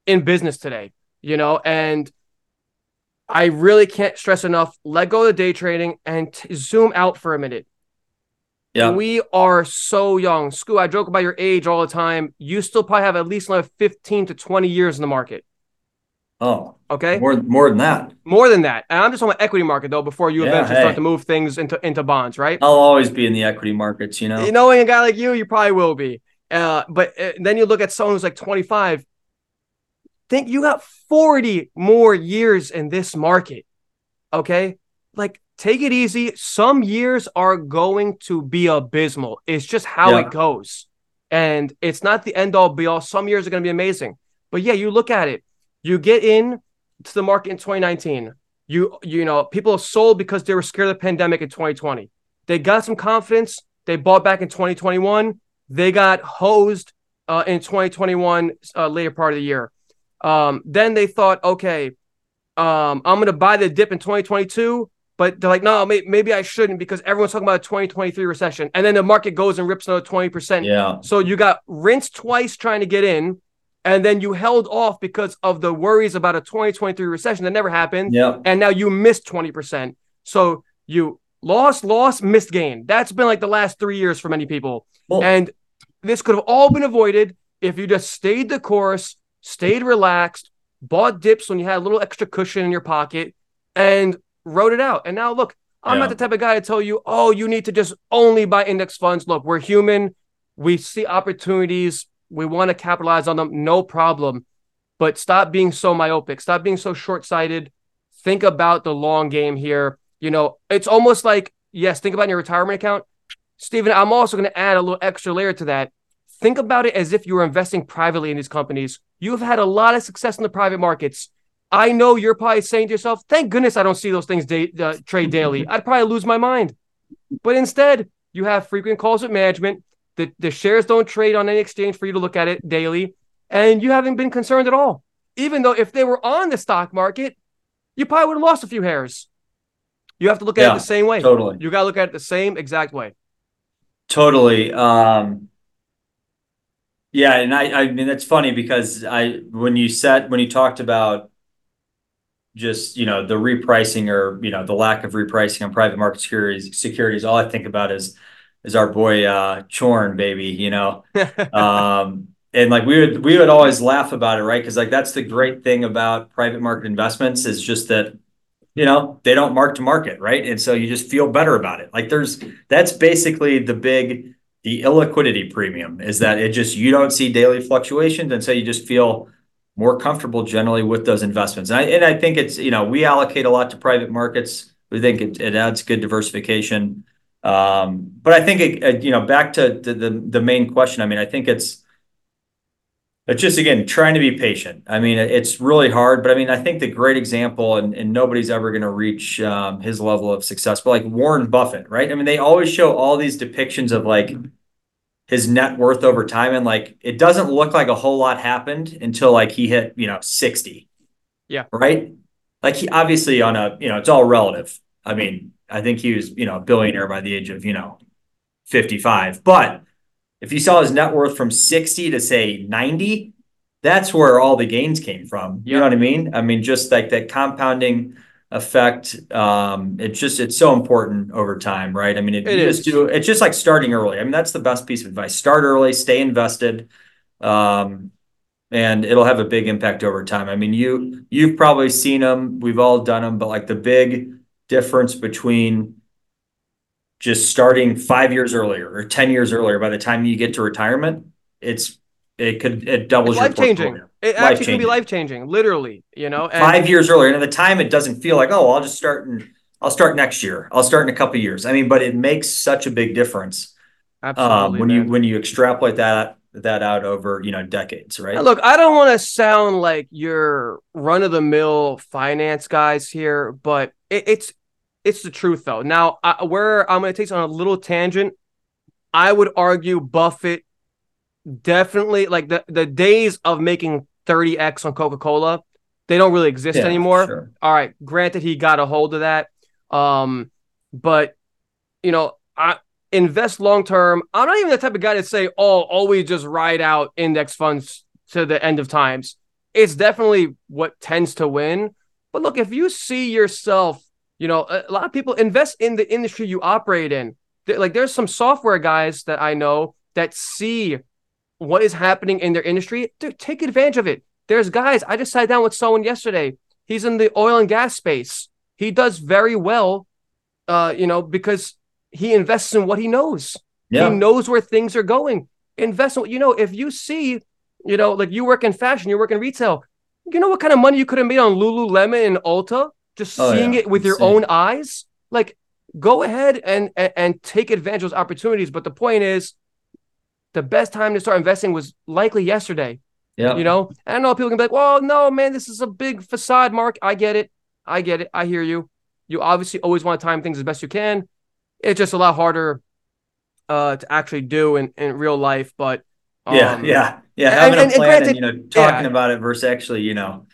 in business today, you know, and I really can't stress enough let go of the day trading and t- zoom out for a minute. Yeah. We are so young. Scoo, I joke about your age all the time. You still probably have at least another 15 to 20 years in the market. Oh, Okay. more more than that. More than that. And I'm just on the equity market though, before you Yeah, eventually hey. start to move things into, into bonds, right? I'll always be in the equity markets, you know. You Knowing a guy like you, you probably will be. Uh, but uh, then you look at someone who's like 25. Think you got 40 more years in this market. Okay. Like, take it easy. Some years are going to be abysmal. It's just how Yeah. it goes. And it's not the end all be all. Some years are going to be amazing. But yeah, you look at it. You get in to the market in 2019. You you know, people sold because they were scared of the pandemic in 2020. They got some confidence. They bought back in 2021. They got hosed uh, in 2021, uh, later part of the year. Um, then they thought, okay, um, I'm going to buy the dip in 2022, but they're like, no, may- maybe I shouldn't because everyone's talking about a 2023 recession. And then the market goes and rips another 20%. Yeah. So you got rinsed twice trying to get in, and then you held off because of the worries about a 2023 recession that never happened Yeah. and now you missed 20%. So you lost, lost, missed gain. That's been like the last three years for many people. And this could have all been avoided if you just stayed the course, stayed relaxed, bought dips when you had a little extra cushion in your pocket, and wrote it out. And now look, I'm not the type of guy to tell you, oh, you need to just only buy index funds. Look, we're human. We see opportunities. We want to capitalize on them. No problem. But stop being so myopic. Stop being so short sighted. Think about the long game here. You know, it's almost like, yes, think about your retirement account. Stephen, I'm also going to add a little extra layer to that. Think about it as if you were investing privately in these companies. You've had a lot of success in the private markets. I know you're probably saying to yourself, thank goodness I don't see those things da- uh, trade daily. I'd probably lose my mind. But instead, you have frequent calls with management. The, the shares don't trade on any exchange for you to look at it daily. And you haven't been concerned at all. Even though if they were on the stock market, you probably would have lost a few hairs. You have to look at Yeah, it the same way. totally. You got to look at it the same exact way. Totally. Um, yeah, and I, I mean that's funny because I when you said when you talked about just you know the repricing or you know the lack of repricing on private market securities securities, all I think about is is our boy uh Chorn, baby, you know. um and like we would we would always laugh about it, right? Because like that's the great thing about private market investments is just that you know they don't mark to market, right? And so you just feel better about it. Like there's that's basically the big the illiquidity premium is that it just you don't see daily fluctuations, and so you just feel more comfortable generally with those investments. And I and I think it's you know we allocate a lot to private markets. We think it, it adds good diversification. Um, but I think it, uh, you know back to, to the the main question. I mean, I think it's it's just again trying to be patient. I mean, it's really hard, but I mean, I think the great example, and, and nobody's ever going to reach um, his level of success, but like Warren Buffett, right? I mean, they always show all these depictions of like his net worth over time, and like it doesn't look like a whole lot happened until like he hit you know sixty. Yeah. Right. Like he obviously on a you know it's all relative. I mean, I think he was you know a billionaire by the age of you know fifty five, but if you saw his net worth from 60 to say 90, that's where all the gains came from. You Yep. know what I mean? I mean, just like that compounding effect. Um, it's just it's so important over time, right? I mean, it, It you is. just do it's just like starting early. I mean, that's the best piece of advice. Start early, stay invested. Um, and it'll have a big impact over time. I mean, you you've probably seen them, we've all done them, but like the big difference between just starting five years earlier or 10 years earlier by the time you get to retirement it's it could it doubles life changing. It actually can be Life-changing. literally, you know. And five years earlier and at the time it doesn't feel like oh i'll just start and i'll start next year i'll start in a couple years i mean but it makes such a big difference um, absolutely, when you when you extrapolate that that out over you know decades right Now, Look, I don't want to sound like your run of the mill finance guys here, but it, it's it's the truth though. Now, I, where I'm going to take on a little tangent, I would argue Buffett definitely like the the days of making 30x on Coca-Cola, they don't really exist yeah, anymore. Sure. All right, granted he got a hold of that. Um, but you know, I invest long term. I'm not even the type of guy to say, "Oh, always just ride out index funds to the end of times." It's definitely what tends to win. But look, if you see yourself, you know, a lot of people invest in the industry you operate in. Like, there's some software guys that I know that see what is happening in their industry. Dude, take advantage of it. There's guys. I just sat down with someone yesterday. He's in the oil and gas space. He does very well, uh, you know, because he invests in what he knows. Yeah. He knows where things are going. Invest in, you know, if you see, you know, like you work in fashion, you work in retail, you know what kind of money you could have made on Lululemon and Ulta, just oh, seeing yeah. it with your own eyes. Like, go ahead and, and and take advantage of those opportunities. But the point is, the best time to start investing was likely yesterday. Yeah. You know, and I know people can be like, well, no, man, this is a big facade, Mark. I get it. I get it. I hear you. You obviously always want to time things as best you can it's just a lot harder uh, to actually do in, in real life. But um, yeah, yeah, yeah, having and, a plan and, granted, and, you know talking yeah. about it versus actually, you know.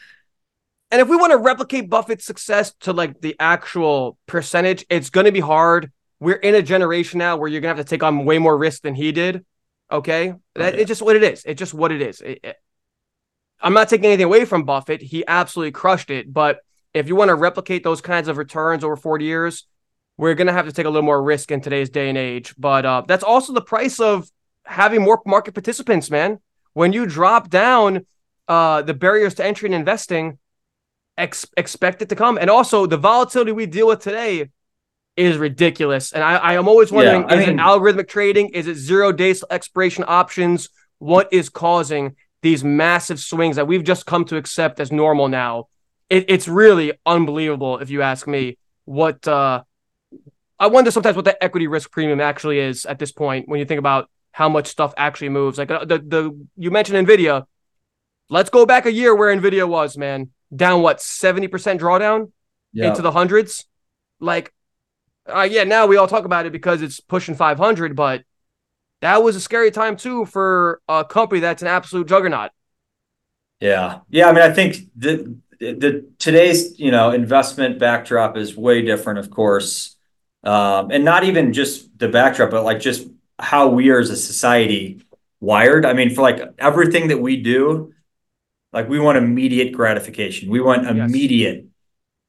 And if we want to replicate Buffett's success to like the actual percentage, it's going to be hard. We're in a generation now where you're going to have to take on way more risk than he did. Okay, that it's just what it is. It's just what it is. It, it, I'm not taking anything away from Buffett. He absolutely crushed it. But if you want to replicate those kinds of returns over 40 years, we're going to have to take a little more risk in today's day and age. But uh, that's also the price of having more market participants, man. When you drop down uh, the barriers to entry and investing, ex- expect it to come. And also, the volatility we deal with today is ridiculous. And I, I am always wondering yeah, is mean, it algorithmic trading? Is it zero days expiration options? What is causing these massive swings that we've just come to accept as normal now? It, it's really unbelievable, if you ask me, what. Uh, I wonder sometimes what the equity risk premium actually is at this point when you think about how much stuff actually moves. Like uh, the the you mentioned Nvidia. Let's go back a year where Nvidia was, man, down what seventy percent drawdown yep. into the hundreds. Like, uh, yeah, now we all talk about it because it's pushing five hundred, but that was a scary time too for a company that's an absolute juggernaut. Yeah, yeah. I mean, I think the the today's you know investment backdrop is way different, of course um, and not even just the backdrop, but like just how we are as a society wired. I mean, for like everything that we do, like we want immediate gratification. We want immediate, yes.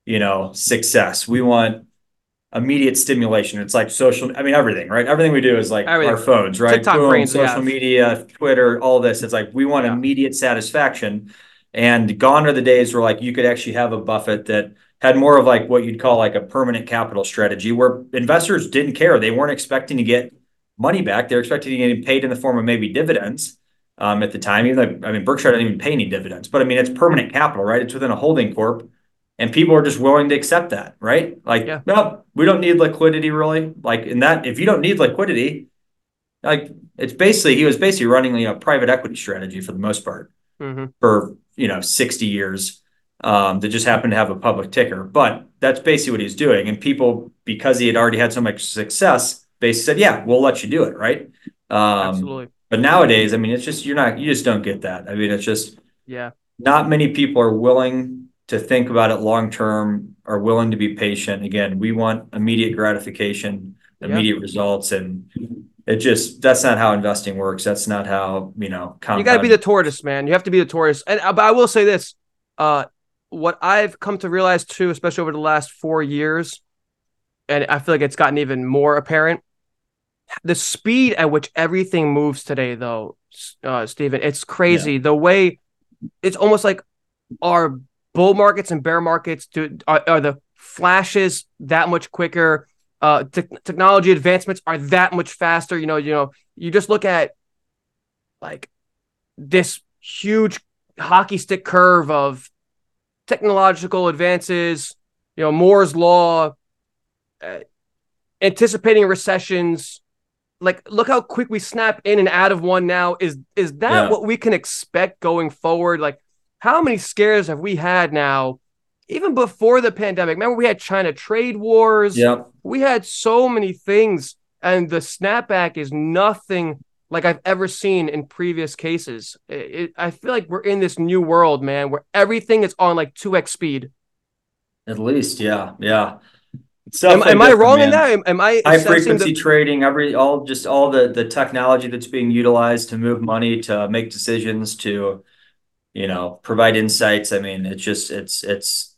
you know, success. We want immediate stimulation. It's like social. I mean, everything, right? Everything we do is like everything. our phones, right? TikTok Boom, brains, social media, Twitter, all this. It's like we want yeah. immediate satisfaction. And gone are the days where like you could actually have a Buffett that had more of like what you'd call like a permanent capital strategy where investors didn't care. They weren't expecting to get money back. They're expecting to get paid in the form of maybe dividends at the time. Even though, I mean, Berkshire didn't even pay any dividends, but I mean, it's permanent capital, right? It's within a holding corp. And people are just willing to accept that, right? Like, yeah. no, we don't need liquidity really. Like in that, if you don't need liquidity, like it's basically he was basically running you know private equity strategy for the most part mm-hmm. for you know 60 years um, that just happened to have a public ticker. But that's basically what he's doing. And people, because he had already had so much success, basically said, "Yeah, we'll let you do it." Right? Um, Absolutely. But nowadays, I mean, it's just you're not, you just don't get that. I mean, it's just yeah. Not many people are willing to think about it long term, are willing to be patient. Again, we want immediate gratification, immediate results, and it just that's not how investing works. That's not how you know. Compound. You got to be the tortoise, man. You have to be the tortoise. And uh, but I will say this: uh, what I've come to realize too, especially over the last four years, and I feel like it's gotten even more apparent. The speed at which everything moves today, though, uh, Stephen, it's crazy. Yeah. The way it's almost like our bull markets and bear markets do are, are the flashes that much quicker. Uh, te- technology advancements are that much faster. You know, you know, you just look at like this huge hockey stick curve of technological advances, you know, Moore's law, uh, anticipating recessions. Like, look how quick we snap in and out of one now. Is is that yeah. what we can expect going forward? Like, how many scares have we had now even before the pandemic. Remember, we had China trade wars. Yep. We had so many things, and the snapback is nothing like I've ever seen in previous cases. It, it, I feel like we're in this new world, man, where everything is on like 2x speed. At least, yeah, yeah. Am, am I wrong man. in that? Am, am I high frequency the... trading? Every all just all the the technology that's being utilized to move money, to make decisions, to you know provide insights. I mean, it's just it's it's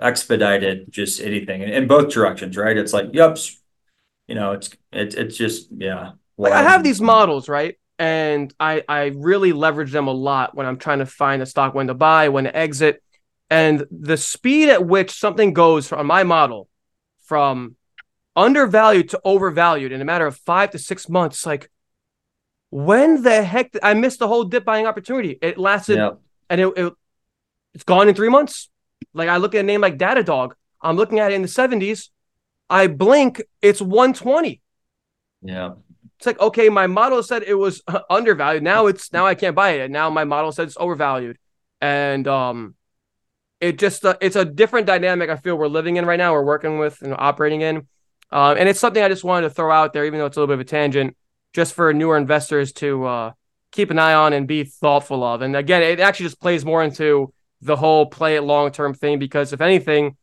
expedited just anything in, in both directions, right? It's like, yep, you know, it's it's it's just yeah. Like I have these models, right? And I I really leverage them a lot when I'm trying to find a stock when to buy, when to exit. And the speed at which something goes from my model from undervalued to overvalued in a matter of five to six months, like when the heck I missed the whole dip buying opportunity? It lasted and it, it it's gone in three months. Like I look at a name like Datadog, I'm looking at it in the 70s. I blink, it's 120. Yeah. It's like, okay, my model said it was undervalued. Now it's now I can't buy it. And now my model says it's overvalued. And um it just uh, it's a different dynamic I feel we're living in right now, we're working with and operating in. Um, and it's something I just wanted to throw out there, even though it's a little bit of a tangent, just for newer investors to uh, keep an eye on and be thoughtful of. And again, it actually just plays more into the whole play it long term thing because if anything,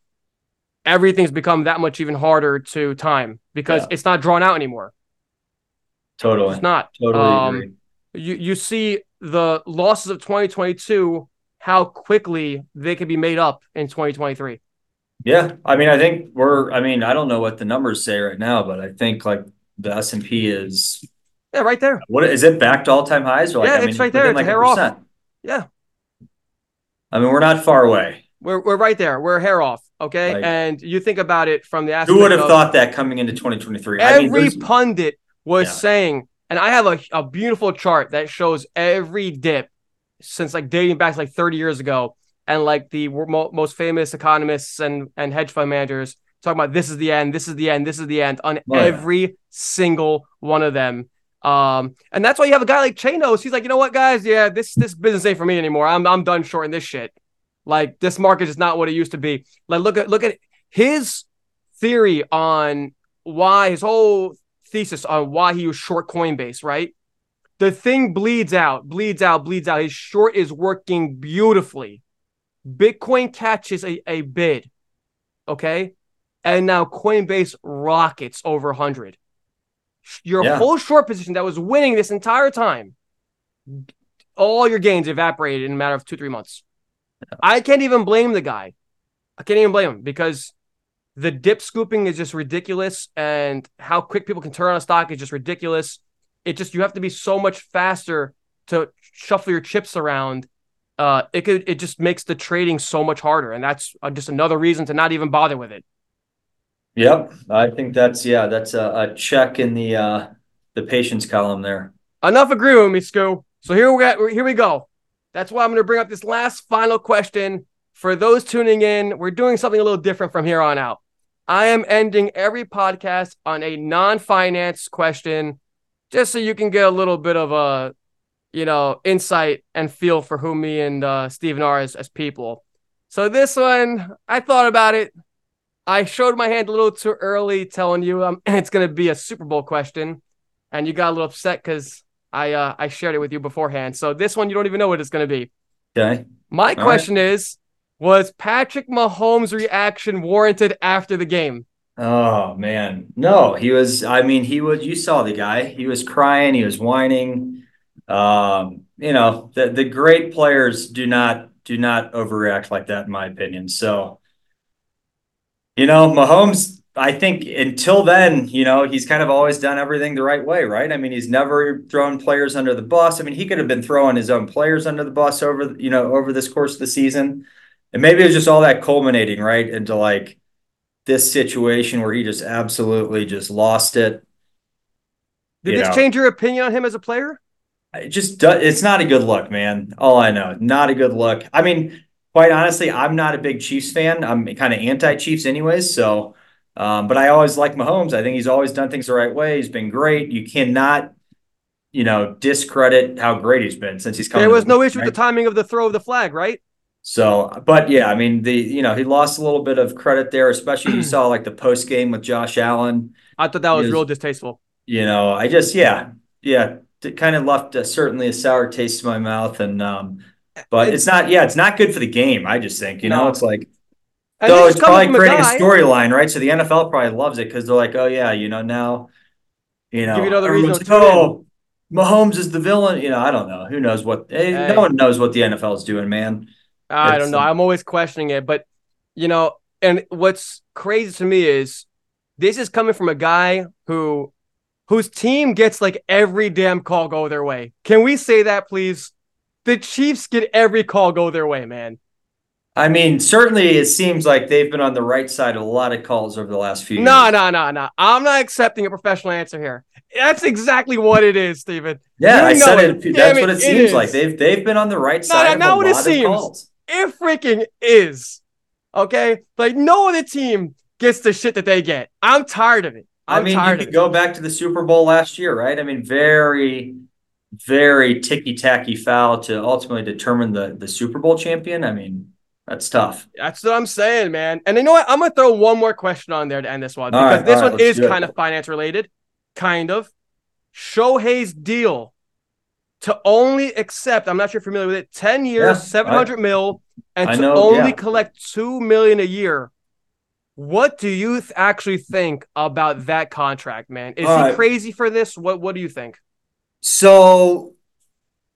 everything's become that much even harder to time because yeah. it's not drawn out anymore. Totally. It's not. Totally um. You you see the losses of 2022, how quickly they can be made up in 2023. Yeah, I mean, I think we're. I mean, I don't know what the numbers say right now, but I think like the S and P is. Yeah, right there. What is it back to all time highs? Or like, yeah, I mean, it's right there. It's like a hair off. Yeah. I mean, we're not far away. We're, we're right there. We're hair off. Okay. Like, and you think about it from the aspect Who would have of, thought that coming into 2023? Every I mean, pundit was yeah. saying, and I have a, a beautiful chart that shows every dip since like dating back to like 30 years ago. And like the mo- most famous economists and, and hedge fund managers talking about this is the end, this is the end, this is the end on oh, every yeah. single one of them. Um, and that's why you have a guy like Chanos. He's like, you know what, guys? Yeah, this this business ain't for me anymore. I'm I'm done shorting this shit. Like this market is not what it used to be. Like look at look at his theory on why his whole thesis on why he was short Coinbase, right? The thing bleeds out, bleeds out, bleeds out. His short is working beautifully. Bitcoin catches a, a bid, okay? And now Coinbase rockets over 100 your yeah. whole short position that was winning this entire time, all your gains evaporated in a matter of two, three months. Yeah. I can't even blame the guy. I can't even blame him because the dip scooping is just ridiculous and how quick people can turn on a stock is just ridiculous. It just, you have to be so much faster to shuffle your chips around. Uh, it could, it just makes the trading so much harder. And that's uh, just another reason to not even bother with it. Yep, I think that's yeah, that's a, a check in the uh the patience column there. Enough agreeing with me, Scoo. So here we got here we go. That's why I'm going to bring up this last final question for those tuning in. We're doing something a little different from here on out. I am ending every podcast on a non-finance question, just so you can get a little bit of a, you know, insight and feel for who me and uh, Stephen are as, as people. So this one, I thought about it. I showed my hand a little too early, telling you um, it's going to be a Super Bowl question, and you got a little upset because I uh, I shared it with you beforehand. So this one you don't even know what it's going to be. Okay. My All question right. is: Was Patrick Mahomes' reaction warranted after the game? Oh man, no. He was. I mean, he was. You saw the guy. He was crying. He was whining. Um, you know, the the great players do not do not overreact like that, in my opinion. So you know, Mahomes, I think until then, you know, he's kind of always done everything the right way, right? I mean, he's never thrown players under the bus. I mean, he could have been throwing his own players under the bus over, you know, over this course of the season. And maybe it was just all that culminating, right, into like this situation where he just absolutely just lost it. Did you this know. change your opinion on him as a player? It just it's not a good look, man. All I know, not a good look. I mean, quite honestly, I'm not a big Chiefs fan. I'm kind of anti-Chiefs anyways. So, um, but I always like Mahomes. I think he's always done things the right way. He's been great. You cannot, you know, discredit how great he's been since he's come. There was no issue right? with the timing of the throw of the flag, right? So, but yeah, I mean, the you know he lost a little bit of credit there, especially you saw like the post game with Josh Allen. I thought that was Is- real distasteful. You know, I just yeah, yeah, it kind of left a, certainly a sour taste in my mouth, and um, but it's not yeah, it's not good for the game. I just think you know it's like so it's probably from a creating a storyline, right? So the NFL probably loves it because they're like, oh yeah, you know now, you know, Give you another reason everyone's to like, oh, Mahomes is the villain. You know, I don't know. Who knows what? eh, Hey. No one knows what the NFL is doing, man. I don't know. I'm always questioning it, but you know, and what's crazy to me is this is coming from a guy who whose team gets like every damn call go their way. Can we say that please? The Chiefs get every call go their way, man. I mean, certainly it seems like they've been on the right side of a lot of calls over the last few No, years. no, no, no. I'm not accepting a professional answer here. That's exactly what it is, Steven. Yeah, You I know said it. it. That's it, what it it seems is. like. They've they've been on the right No, side no, of not a what it lot of seems. calls. It freaking is. Okay? Like no other team gets the shit that they get. I'm tired of it. I'm I mean, you could go back to the Super Bowl last year, right? I mean, very, very ticky tacky foul to ultimately determine the the Super Bowl champion. I mean, that's tough. That's what I'm saying, man. And you know what? I'm gonna throw one more question on there to end this one because right, this right, one is kind of finance related, kind of. Shohei's deal to only accept, I'm not sure if you're familiar with it, 10 years, Yeah, 700 mil, and I to know, only yeah. collect 2 million a year. What do you th- actually think about that contract, man? Is All he right. crazy for this? What What do you think? So,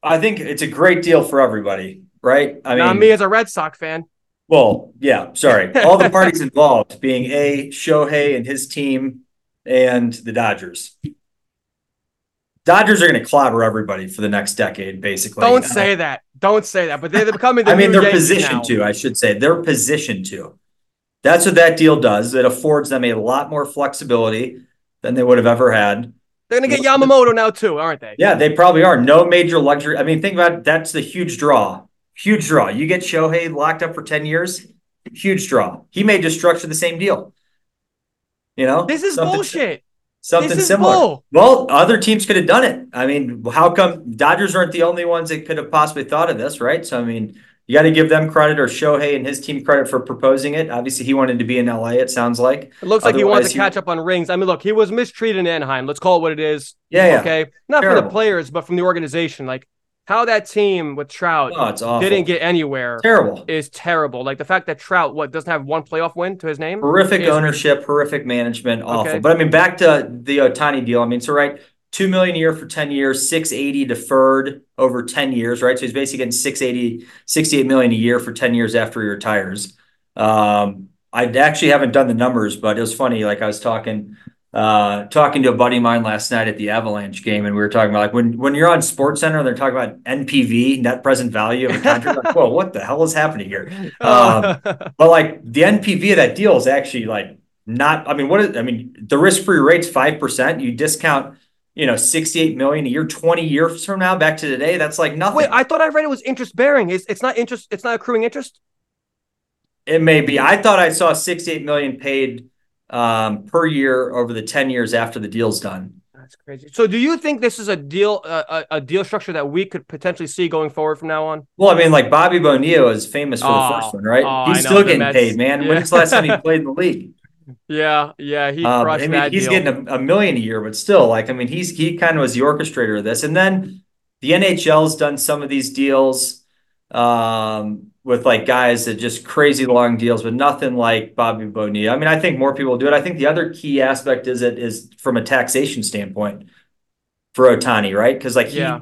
I think it's a great deal for everybody, right? I mean, Not me as a Red Sox fan. Well, yeah, sorry. All the parties involved being A, Shohei and his team and the Dodgers. Dodgers are going to clobber everybody for the next decade, basically. Don't say that. Don't say that. But they're becoming the I mean, they're positioned to, I should say. They're positioned to. That's what that deal does. It affords them a lot more flexibility than they would have ever had. They're gonna get Yamamoto now too, aren't they? Yeah, they probably are. No major luxury. I mean, think about it. that's the huge draw. Huge draw. You get Shohei locked up for 10 years, huge draw. He may just structure the same deal. You know? This is Something- bullshit. Something similar. bull. Well, other teams could have done it. I mean, how come Dodgers aren't the only ones that could have possibly thought of this, right? So, I mean, you got to give them credit or Shohei and his team credit for proposing it. Obviously, he wanted to be in LA, it sounds like. It looks like he wants Otherwise, to he- catch up on rings. I mean, look, he was mistreated in Anaheim. Let's call it what it is. Yeah, yeah. Okay. Not for the players, but from the organization. Like how that team with Trout Oh, didn't get anywhere terrible. is terrible. Like the fact that Trout, what, doesn't have one playoff win to his name? Horrific is- ownership, horrific management, awful. Okay. But I mean, back to the Ohtani deal. I mean, so right, two million a year for 10 years, 680 deferred over 10 years, right? So he's basically getting 680, 68 million a year for 10 years after he retires. Um, I actually haven't done the numbers, but it was funny. Like I was talking, uh, talking to a buddy of mine last night at the Avalanche game, and we were talking about like when when you're on Sports Center and they're talking about NPV, net present value of a contract. like, whoa, what the hell is happening here? Um, but like the NPV of that deal is actually like not. I mean, what is? I mean, the risk-free rate's five percent. You discount, you know, sixty-eight million a year, twenty years from now, back to today. That's like nothing. Wait, I thought I read it was interest bearing. It's, it's not interest. It's not accruing interest. it may be. I thought I saw sixty-eight million paid um, per year over the ten years after the deal's done. That's crazy. So, do you think this is a deal, uh, a, deal structure that we could potentially see going forward from now on? Well, I mean, like Bobby Bonilla is famous for Oh, the first one, right? oh, He's I still the getting paid, man. Yeah. When's the last time he played in the league? Yeah, yeah, he Um, I mean, he's deal. getting a, a million a year, but still, like, I mean, he's he kind of was the orchestrator of this. And then the NHL's done some of these deals um, with like guys that just crazy long deals, but nothing like Bobby Bonilla. I mean, I think more people do it. I think the other key aspect is it is from a taxation standpoint for Ohtani, right? Because like he, Yeah.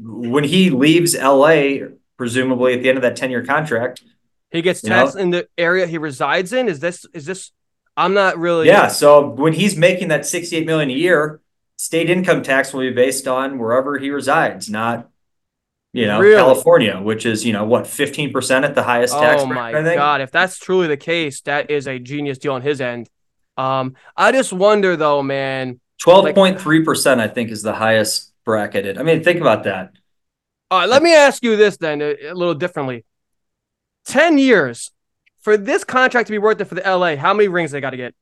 when he leaves LA, presumably at the end of that ten year contract, He gets You know? taxed in the area he resides in. Is this? Is this? I'm not really. Yeah, so when he's making that 68 million a year, state income tax will be based on wherever he resides, not you know, Really? California, which is, you know, what, 15% at the highest tax Oh rate, my god! If that's truly the case, that is a genius deal on his end. Um, I just wonder though, man. 12.3% I think is the highest bracketed. I mean, think about that. All right, let me ask you this then, a, a little differently. Ten years for this contract to be worth it for the LA. How many rings they got to get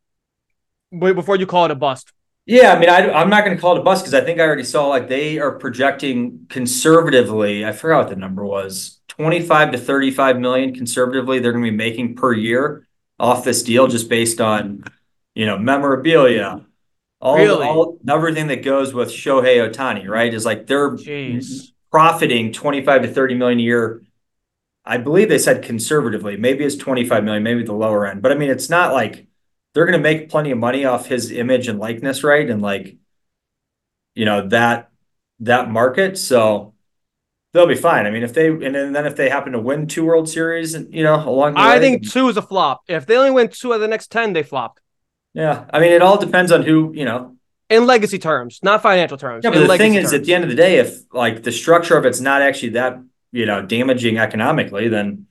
before you call it a bust? Yeah, I mean, I, I'm not going to call it a bust because I think I already saw like they are projecting conservatively. I forgot what the number was 25 to 35 million conservatively they're going to be making per year off this deal just based on you know memorabilia all, Really? all everything that goes with Shohei Ohtani right is like they're Jeez. profiting 25 to 30 million a year I believe they said conservatively maybe it's 25 million maybe the lower end but I mean it's not like they're going to make plenty of money off his image and likeness right and like you know that that market so they'll be fine. I mean, if they and then, if they happen to win two World Series, you know, along the way, I way, think two is a flop. If they only win two of the next 10, they flopped. yeah. I mean, it all depends on who you know. In legacy terms, not financial terms. Yeah, but the thing is, at the end of the day, if like the structure of it's not actually that you know damaging economically, then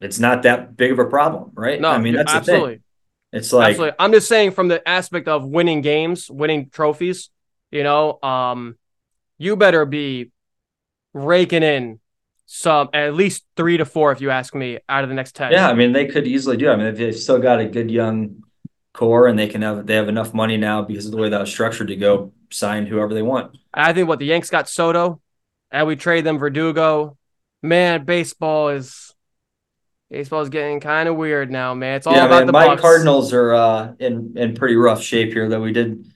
it's not that big of a problem, right? no, I mean, that's the absolutely. thing. It's like absolutely. I'm just saying from the aspect of winning games, winning trophies, you know, um, you better be raking in some at least three to four, if you ask me, out of the next 10. Yeah, I mean, they could easily do. I mean, if they've still got a good young core, and they can have they have enough money now because of the way that was structured to go sign whoever they want. I think what the Yanks got Soto, and we trade them Verdugo. Man, baseball is baseball is getting kind of weird now, man. It's all yeah, about man, the my Bucks. Cardinals are uh, in in pretty rough shape here. That we did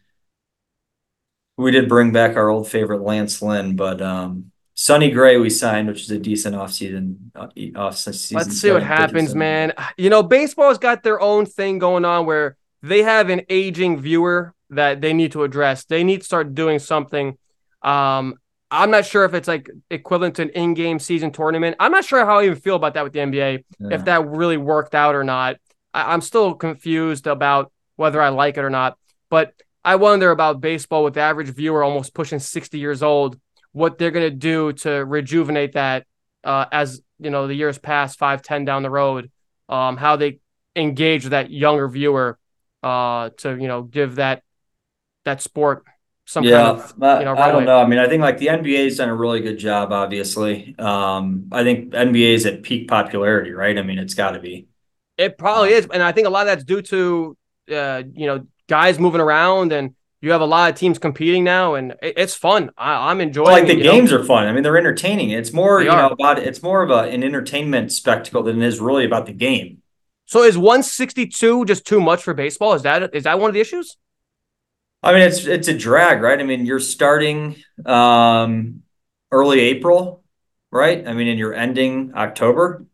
we did bring back our old favorite Lance Lynn, but um, Sonny Gray we signed, which is a decent offseason uh, off season. Let's see what happens, man. You know, baseball's got their own thing going on where they have an aging viewer that they need to address. They need to start doing something. Um, I'm not sure if it's like equivalent to an in-game season tournament. I'm not sure how I even feel about that with the NBA. Yeah. if that really worked out or not. I, I'm still confused about whether I like it or not. But I wonder about baseball with the average viewer almost pushing 60 years old, what they're going to do to rejuvenate that uh, as you know the years pass, five, ten down the road. Um, how they engage that younger viewer uh, to you know give that that sport some yeah, kind of I, you know, I don't know. I mean, I think like the NBA's done a really good job. Obviously, um, I think NBA is at peak popularity, right? I mean, it's got to be. It probably is, and I think a lot of that's due to uh, you know guys moving around, and you have a lot of teams competing now, and it, it's fun. I, I'm enjoying. like the you know? games are fun. I mean, they're entertaining. It's more, They you know, about it's more of a, an entertainment spectacle than it is really about the game. So is 162 just too much for baseball? Is that is that one of the issues? I mean, it's it's a drag, right? I mean, you're starting um, early April, right? I mean, and you're ending October.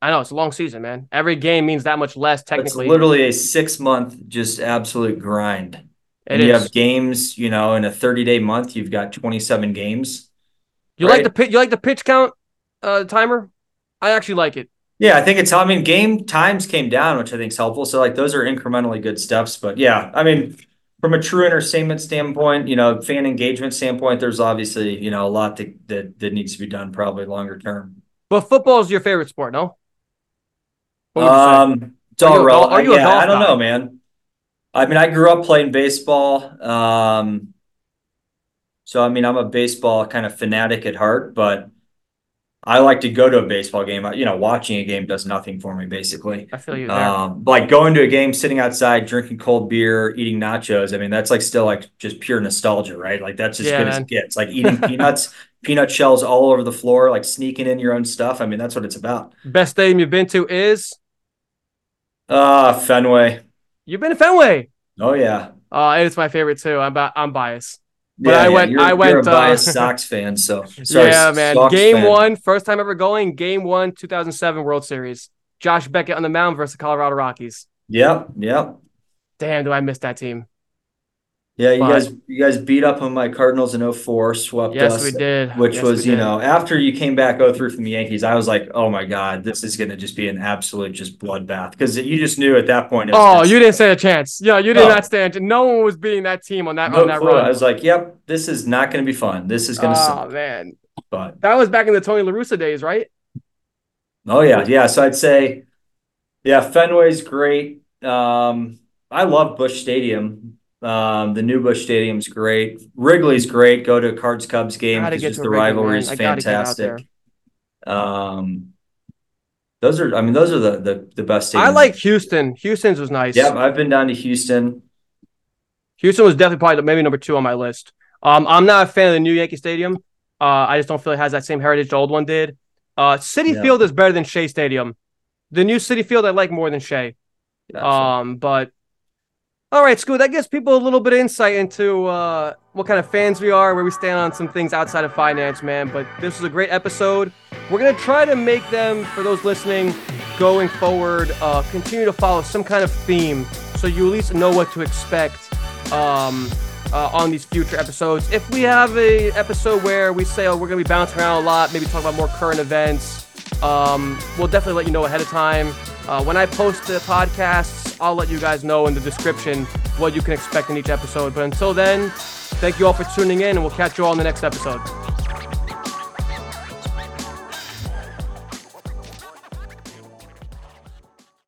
I know it's a long season, man. Every game means that much less technically. It's literally a six month, just absolute grind. It and you is. have games, you know, in a 30 day month, you've got 27 games. you like the pitch? You like the pitch count uh, timer? I actually like it. Yeah, I think it's, I mean, game times came down, which I think is helpful. So, like, those are incrementally good steps. But yeah, I mean, from a true entertainment standpoint, you know, fan engagement standpoint, there's obviously, you know, a lot that, that, that needs to be done probably longer term. But football is your favorite sport, no? What would you say? Um, it's Are you all are you yeah, I don't guy? know, man. I mean, I grew up playing baseball. Um, so I mean, I'm a baseball kind of fanatic at heart, but I like to go to a baseball game. You know, watching a game does nothing for me, basically. I feel you there. Um, like going to a game, sitting outside, drinking cold beer, eating nachos. I mean, that's like still like just pure nostalgia, right? Like that's as Yeah, good as it gets. Like eating peanuts, peanut shells all over the floor, like sneaking in your own stuff. I mean, that's what it's about. Best stadium you've been to is Ah, Fenway. you've been to Fenway. Oh yeah. Uh, it's my favorite too. I'm bi- I'm biased. But Yeah, I yeah, went- You're, I you're went, a uh, Sox fan, so sorry, yeah, man. Sox Game fan. one, first time ever going. Game one, 2007 World Series. Josh Beckett on the mound versus the Colorado Rockies. Yep, yep. Damn, do I miss that team? Yeah, you guys, you guys beat up on my Cardinals in 04, swept Yes, us, we did. which Yes, was, you did. know, after you came back 03 from the Yankees, I was like, oh my god, this is going to just be an absolute just bloodbath because you just knew at that point. it was Oh, gonna you didn't stand a chance. Yeah, you did No. not stand. No one was beating that team on that No on that clue. run. I was like, yep, this is not going to be fun. This is going to oh suck. man, But that was back in the Tony La Russa days, right? oh yeah, yeah. So I'd say, yeah, Fenway's great. Um, I love Busch Stadium. Um, the new Busch Stadium's great. Wrigley's great. Go to a Cards Cubs game because just the rivalry is I gotta get out fantastic. Um, those are, I mean, those are the the, the best stadiums. I like Houston. Houston's was nice. Yeah, I've been down to Houston. Houston was definitely probably maybe number two on my list. Um, I'm not a fan of the new Yankee Stadium. Uh, I just don't feel it has that same heritage the old one did. Uh, City Yeah. Field is better than Shea Stadium. The new Citi Field I like more than Shea. Gotcha. Um, but all right, Scoot, that gives people a little bit of insight into uh, what kind of fans we are, where we stand on some things outside of finance, man. But this was a great episode. We're gonna try to make them for those listening going forward, uh, continue to follow some kind of theme, so you at least know what to expect um, uh, on these future episodes. If we have a episode where we say, oh, we're gonna be bouncing around a lot, maybe talk about more current events, um, we'll definitely let you know ahead of time. Uh, when I post the podcasts, I'll let you guys know in the description what you can expect in each episode. But until then, thank you all for tuning in, and we'll catch you all in the next episode.